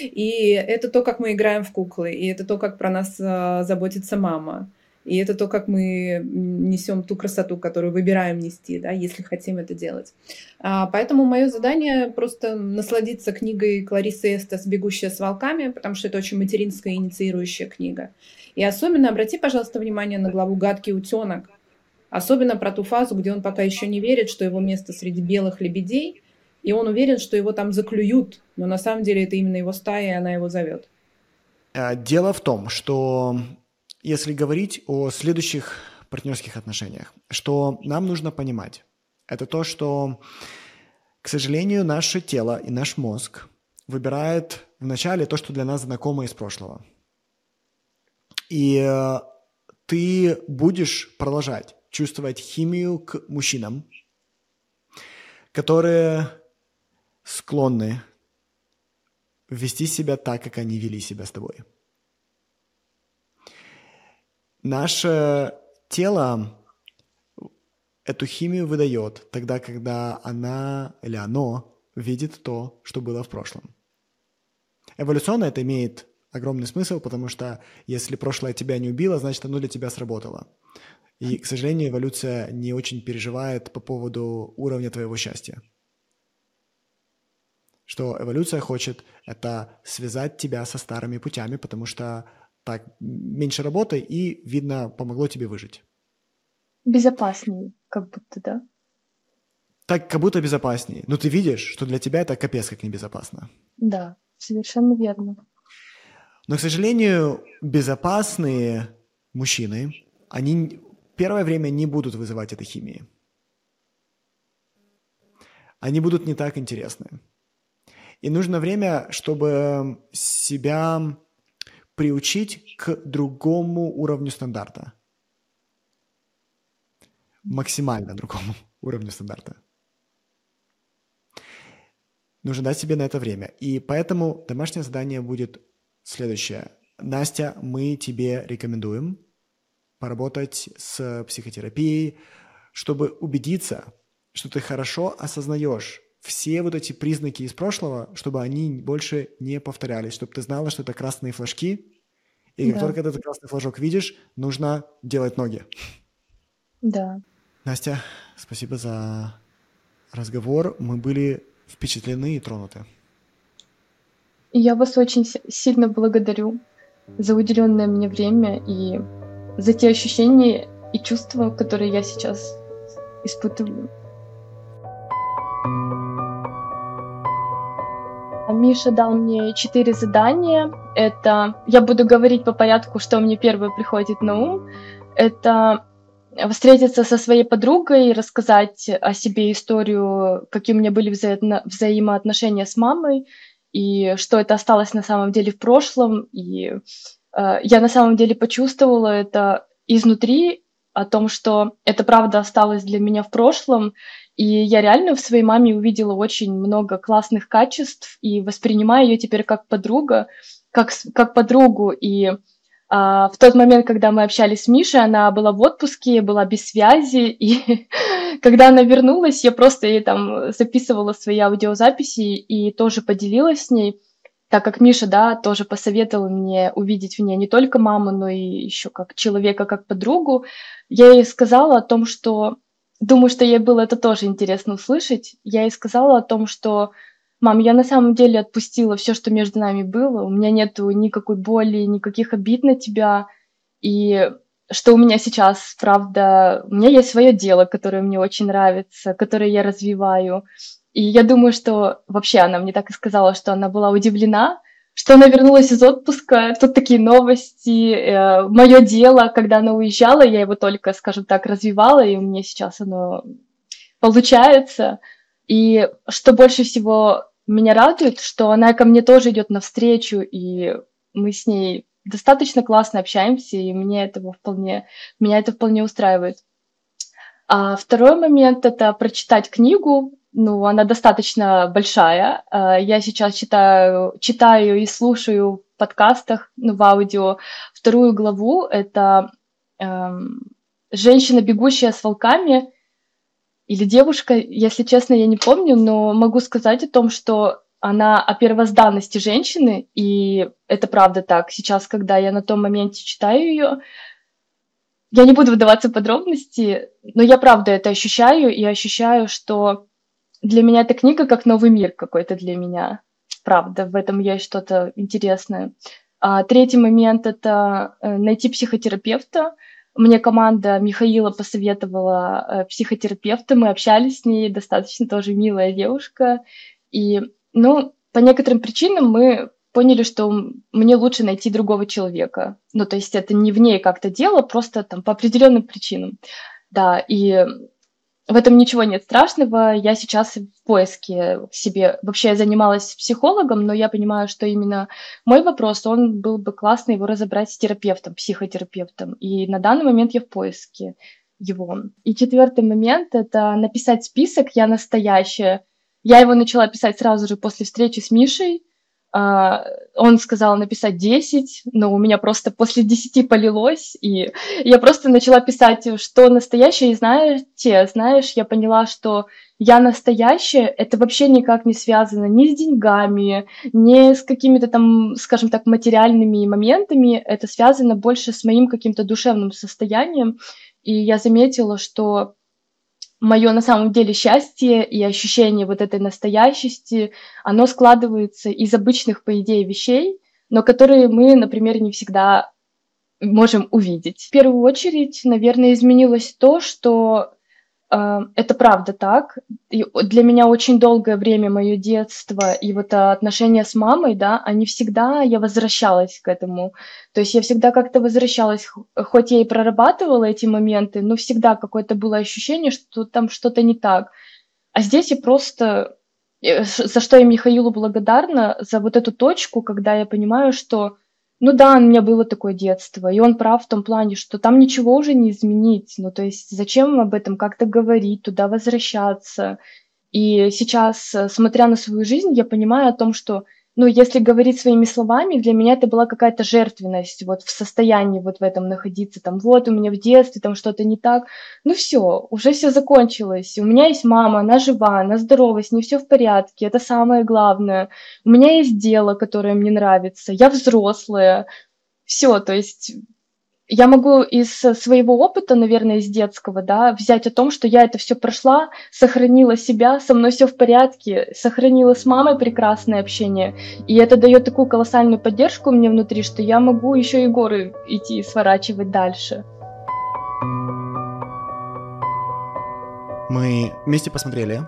[SPEAKER 3] И это то, как мы играем в куклы, и это то, как про нас а, заботится мама. И это то, как мы несем ту красоту, которую выбираем нести, да, если хотим это делать. А, поэтому мое задание просто насладиться книгой Кларисы Эстес «Бегущая с волками», потому что это очень материнская инициирующая книга. И особенно обрати, пожалуйста, внимание на главу «Гадкий утенок». Особенно про ту фазу, где он пока еще не верит, что его место среди белых лебедей, и он уверен, что его там заклюют, но на самом деле это именно его стая, и она его зовет.
[SPEAKER 1] Э, дело в том, что если говорить о следующих партнерских отношениях, что нам нужно понимать, это то, что, к сожалению, наше тело и наш мозг выбирает вначале то, что для нас знакомо из прошлого. И э, ты будешь продолжать чувствовать химию к мужчинам, которые склонны вести себя так, как они вели себя с тобой. Наше тело эту химию выдает тогда, когда она или оно видит то, что было в прошлом. Эволюционно это имеет огромный смысл, потому что если прошлое тебя не убило, значит, оно для тебя сработало. И, к сожалению, эволюция не очень переживает по поводу уровня твоего счастья. Что эволюция хочет это связать тебя со старыми путями, потому что так меньше работы и, видно, помогло тебе выжить.
[SPEAKER 2] Безопаснее, как будто, да?
[SPEAKER 1] Так, как будто безопаснее. Но ты видишь, что для тебя это капец как небезопасно.
[SPEAKER 2] Да, совершенно верно.
[SPEAKER 1] Но, к сожалению, безопасные мужчины, они первое время не будут вызывать этой химии. Они будут не так интересны. И нужно время, чтобы себя приучить к другому уровню стандарта. Максимально другому [laughs] уровню стандарта. Нужно дать себе на это время. И поэтому домашнее задание будет следующее. Настя, мы тебе рекомендуем поработать с психотерапией, чтобы убедиться, что ты хорошо осознаешь все вот эти признаки из прошлого, чтобы они больше не повторялись, чтобы ты знала, что это красные флажки, и как да. только этот красный флажок видишь, нужно делать ноги.
[SPEAKER 2] Да.
[SPEAKER 1] Настя, спасибо за разговор. Мы были впечатлены и тронуты.
[SPEAKER 2] Я вас очень сильно благодарю за уделенное мне время и за те ощущения и чувства, которые я сейчас испытываю. Миша дал мне четыре задания. Это я буду говорить по порядку, что мне первое приходит на ум. Это встретиться со своей подругой, рассказать о себе историю, какие у меня были вза- взаимоотношения с мамой, и что это осталось на самом деле в прошлом. И э, я на самом деле почувствовала это изнутри, о том, что это правда осталось для меня в прошлом, и я реально в своей маме увидела очень много классных качеств и воспринимаю ее теперь как подруга, как, как подругу. И а, в тот момент, когда мы общались с Мишей, она была в отпуске, была без связи, и [laughs] когда она вернулась, я просто ей там записывала свои аудиозаписи и тоже поделилась с ней, так как Миша, да, тоже посоветовал мне увидеть в ней не только маму, но и еще как человека, как подругу, я ей сказала о том, что думаю, что ей было это тоже интересно услышать. Я ей сказала о том, что Мам, я на самом деле отпустила все, что между нами было. У меня нету никакой боли, никаких обид на тебя. И что у меня сейчас, правда, у меня есть свое дело, которое мне очень нравится, которое я развиваю. И я думаю, что вообще она мне так и сказала, что она была удивлена, что она вернулась из отпуска, тут такие новости, э, мое дело, когда она уезжала, я его только, скажем так, развивала, и у меня сейчас оно получается. И что больше всего меня радует, что она ко мне тоже идет навстречу, и мы с ней достаточно классно общаемся, и мне этого вполне, меня это вполне устраивает. А второй момент — это прочитать книгу. Ну, она достаточно большая. А, я сейчас читаю, читаю и слушаю в подкастах, ну, в аудио вторую главу. Это эм, «Женщина, бегущая с волками», или девушка, если честно, я не помню, но могу сказать о том, что она о первозданности женщины, и это правда так. Сейчас, когда я на том моменте читаю ее, я не буду выдаваться в подробности, но я правда это ощущаю, и ощущаю, что для меня эта книга как новый мир какой-то для меня. Правда, в этом есть что-то интересное. А третий момент — это э, найти психотерапевта, мне команда Михаила посоветовала э, психотерапевта, мы общались с ней, достаточно тоже милая девушка. И, ну, по некоторым причинам мы поняли, что мне лучше найти другого человека. Ну, то есть это не в ней как-то дело, просто там по определенным причинам. Да, и в этом ничего нет страшного. Я сейчас в поиске себе... Вообще я занималась психологом, но я понимаю, что именно мой вопрос, он был бы классно его разобрать с терапевтом, психотерапевтом. И на данный момент я в поиске его. И четвертый момент — это написать список «Я настоящая». Я его начала писать сразу же после встречи с Мишей. А, он сказал написать 10, но у меня просто после 10 полилось, и я просто начала писать, что настоящее, и знаете, знаешь, я поняла, что я настоящая, это вообще никак не связано ни с деньгами, ни с какими-то там, скажем так, материальными моментами, это связано больше с моим каким-то душевным состоянием, и я заметила, что мое на самом деле счастье и ощущение вот этой настоящести, оно складывается из обычных, по идее, вещей, но которые мы, например, не всегда можем увидеть. В первую очередь, наверное, изменилось то, что это правда так. И для меня очень долгое время мое детство и вот отношения с мамой, да, они всегда, я возвращалась к этому. То есть я всегда как-то возвращалась, хоть я и прорабатывала эти моменты, но всегда какое-то было ощущение, что там что-то не так. А здесь я просто, э, за что я Михаилу благодарна, за вот эту точку, когда я понимаю, что ну да, у меня было такое детство, и он прав в том плане, что там ничего уже не изменить. Ну, то есть зачем об этом как-то говорить, туда возвращаться? И сейчас, э, смотря на свою жизнь, я понимаю о том, что ну, если говорить своими словами, для меня это была какая-то жертвенность, вот в состоянии вот в этом находиться, там, вот у меня в детстве там что-то не так, ну все, уже все закончилось, у меня есть мама, она жива, она здорова, с ней все в порядке, это самое главное, у меня есть дело, которое мне нравится, я взрослая, все, то есть я могу из своего опыта, наверное, из детского, да, взять о том, что я это все прошла, сохранила себя, со мной все в порядке, сохранила с мамой прекрасное общение, и это дает такую колоссальную поддержку мне внутри, что я могу еще и горы идти и сворачивать дальше.
[SPEAKER 1] Мы вместе посмотрели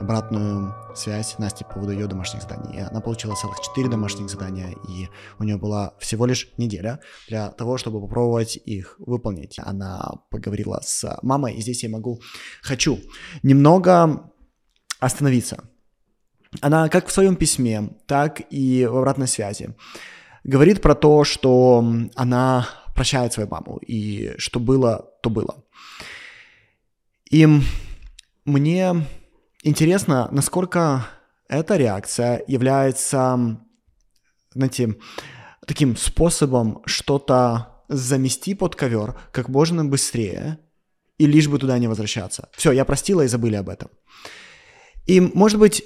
[SPEAKER 1] обратную связь Насти по поводу ее домашних заданий. Она получила целых 4 домашних задания, и у нее была всего лишь неделя для того, чтобы попробовать их выполнить. Она поговорила с мамой, и здесь я могу, хочу немного остановиться. Она как в своем письме, так и в обратной связи говорит про то, что она прощает свою маму, и что было, то было. И мне Интересно, насколько эта реакция является, знаете, таким способом что-то замести под ковер как можно быстрее, и лишь бы туда не возвращаться. Все, я простила и забыли об этом. И, может быть,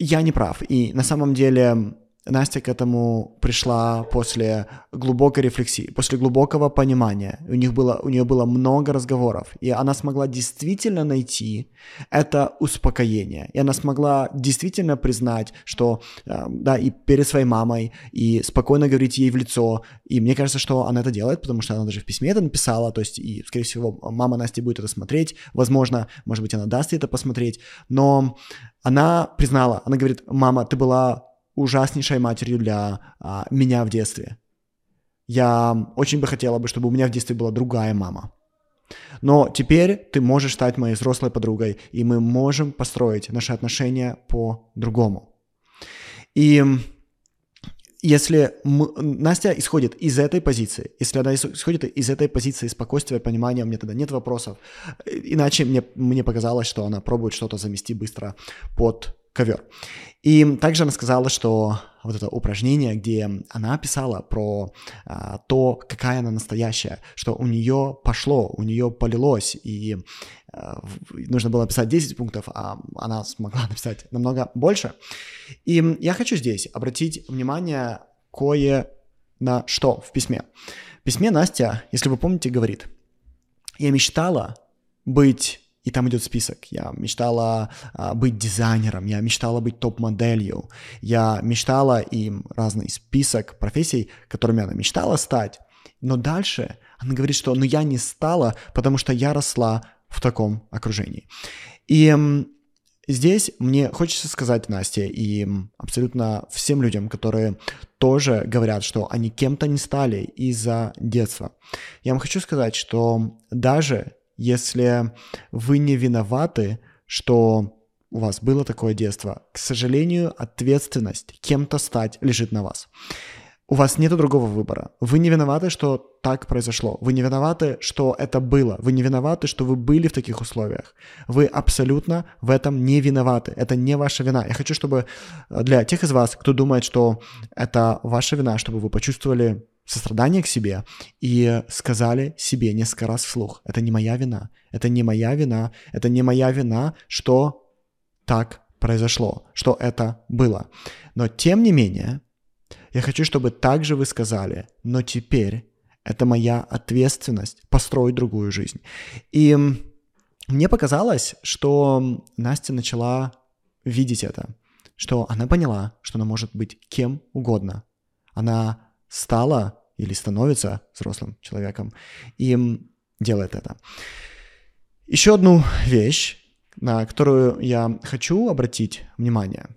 [SPEAKER 1] я не прав. И на самом деле Настя к этому пришла после глубокой рефлексии, после глубокого понимания. У, них было, у нее было много разговоров, и она смогла действительно найти это успокоение. И она смогла действительно признать, что, э, да, и перед своей мамой, и спокойно говорить ей в лицо. И мне кажется, что она это делает, потому что она даже в письме это написала, то есть, и, скорее всего, мама Насти будет это смотреть. Возможно, может быть, она даст ей это посмотреть. Но она признала, она говорит, мама, ты была ужаснейшей матерью для а, меня в детстве. Я очень бы хотела бы, чтобы у меня в детстве была другая мама. Но теперь ты можешь стать моей взрослой подругой, и мы можем построить наши отношения по-другому. И если мы, Настя исходит из этой позиции, если она исходит из этой позиции спокойствия, понимания, меня тогда нет вопросов. Иначе мне, мне показалось, что она пробует что-то замести быстро под ковер. И также она сказала, что вот это упражнение, где она писала про а, то, какая она настоящая, что у нее пошло, у нее полилось, и а, нужно было писать 10 пунктов, а она смогла [laughs] написать намного больше. И я хочу здесь обратить внимание кое на что в письме. В письме Настя, если вы помните, говорит, я мечтала быть и там идет список. Я мечтала а, быть дизайнером, я мечтала быть топ-моделью, я мечтала им разный список профессий, которыми она мечтала стать. Но дальше она говорит, что ну я не стала, потому что я росла в таком окружении. И здесь мне хочется сказать Насте и абсолютно всем людям, которые тоже говорят, что они кем-то не стали из-за детства. Я вам хочу сказать, что даже если вы не виноваты, что у вас было такое детство. К сожалению, ответственность кем-то стать лежит на вас. У вас нет другого выбора. Вы не виноваты, что так произошло. Вы не виноваты, что это было. Вы не виноваты, что вы были в таких условиях. Вы абсолютно в этом не виноваты. Это не ваша вина. Я хочу, чтобы для тех из вас, кто думает, что это ваша вина, чтобы вы почувствовали сострадание к себе и сказали себе несколько раз вслух, это не моя вина, это не моя вина, это не моя вина, что так произошло, что это было. Но тем не менее, я хочу, чтобы также вы сказали, но теперь это моя ответственность построить другую жизнь. И мне показалось, что Настя начала видеть это, что она поняла, что она может быть кем угодно. Она стала или становится взрослым человеком и делает это. Еще одну вещь, на которую я хочу обратить внимание,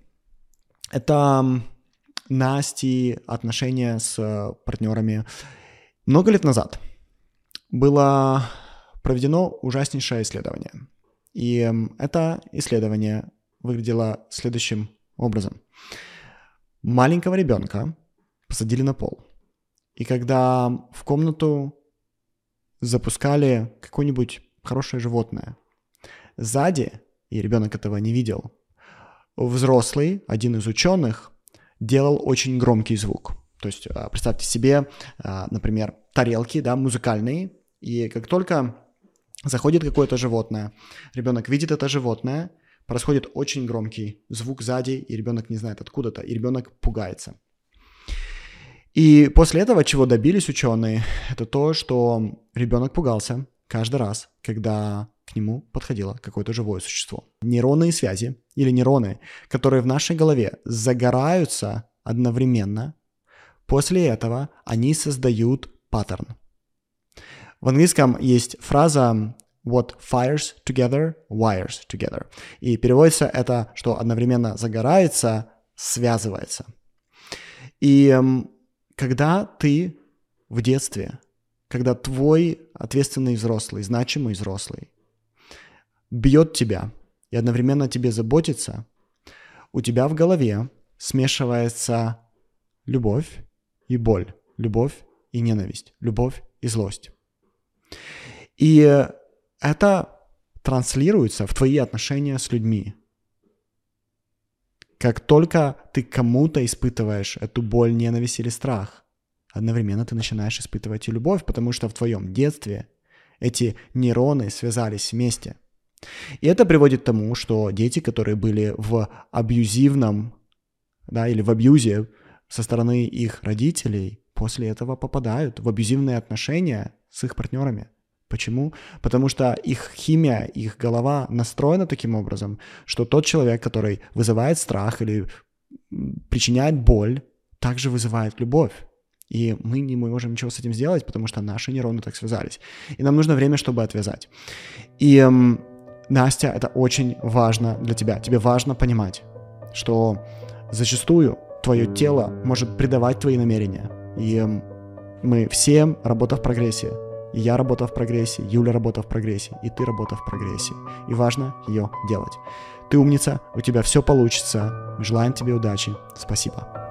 [SPEAKER 1] это Насти отношения с партнерами. Много лет назад было проведено ужаснейшее исследование. И это исследование выглядело следующим образом. Маленького ребенка посадили на пол. И когда в комнату запускали какое-нибудь хорошее животное, сзади, и ребенок этого не видел, взрослый, один из ученых, делал очень громкий звук. То есть а, представьте себе, а, например, тарелки, да, музыкальные, и как только заходит какое-то животное, ребенок видит это животное, происходит очень громкий звук сзади, и ребенок не знает откуда-то, и ребенок пугается. И после этого, чего добились ученые, это то, что ребенок пугался каждый раз, когда к нему подходило какое-то живое существо. Нейронные связи или нейроны, которые в нашей голове загораются одновременно, после этого они создают паттерн. В английском есть фраза What fires together, wires together. И переводится это, что одновременно загорается, связывается. И когда ты в детстве, когда твой ответственный взрослый, значимый взрослый бьет тебя и одновременно тебе заботится, у тебя в голове смешивается любовь и боль, любовь и ненависть, любовь и злость. И это транслируется в твои отношения с людьми. Как только ты кому-то испытываешь эту боль, ненависть или страх, одновременно ты начинаешь испытывать и любовь, потому что в твоем детстве эти нейроны связались вместе. И это приводит к тому, что дети, которые были в абьюзивном, да, или в абьюзе со стороны их родителей, после этого попадают в абьюзивные отношения с их партнерами. Почему? Потому что их химия, их голова настроена таким образом, что тот человек, который вызывает страх или причиняет боль, также вызывает любовь. И мы не можем ничего с этим сделать, потому что наши нейроны так связались. И нам нужно время, чтобы отвязать. И эм, Настя, это очень важно для тебя. Тебе важно понимать, что зачастую твое тело может предавать твои намерения. И эм, мы все работа в прогрессе. Я работа в прогрессе, Юля работа в прогрессе, и ты работа в прогрессе. И важно ее делать. Ты умница, у тебя все получится. Желаем тебе удачи. Спасибо.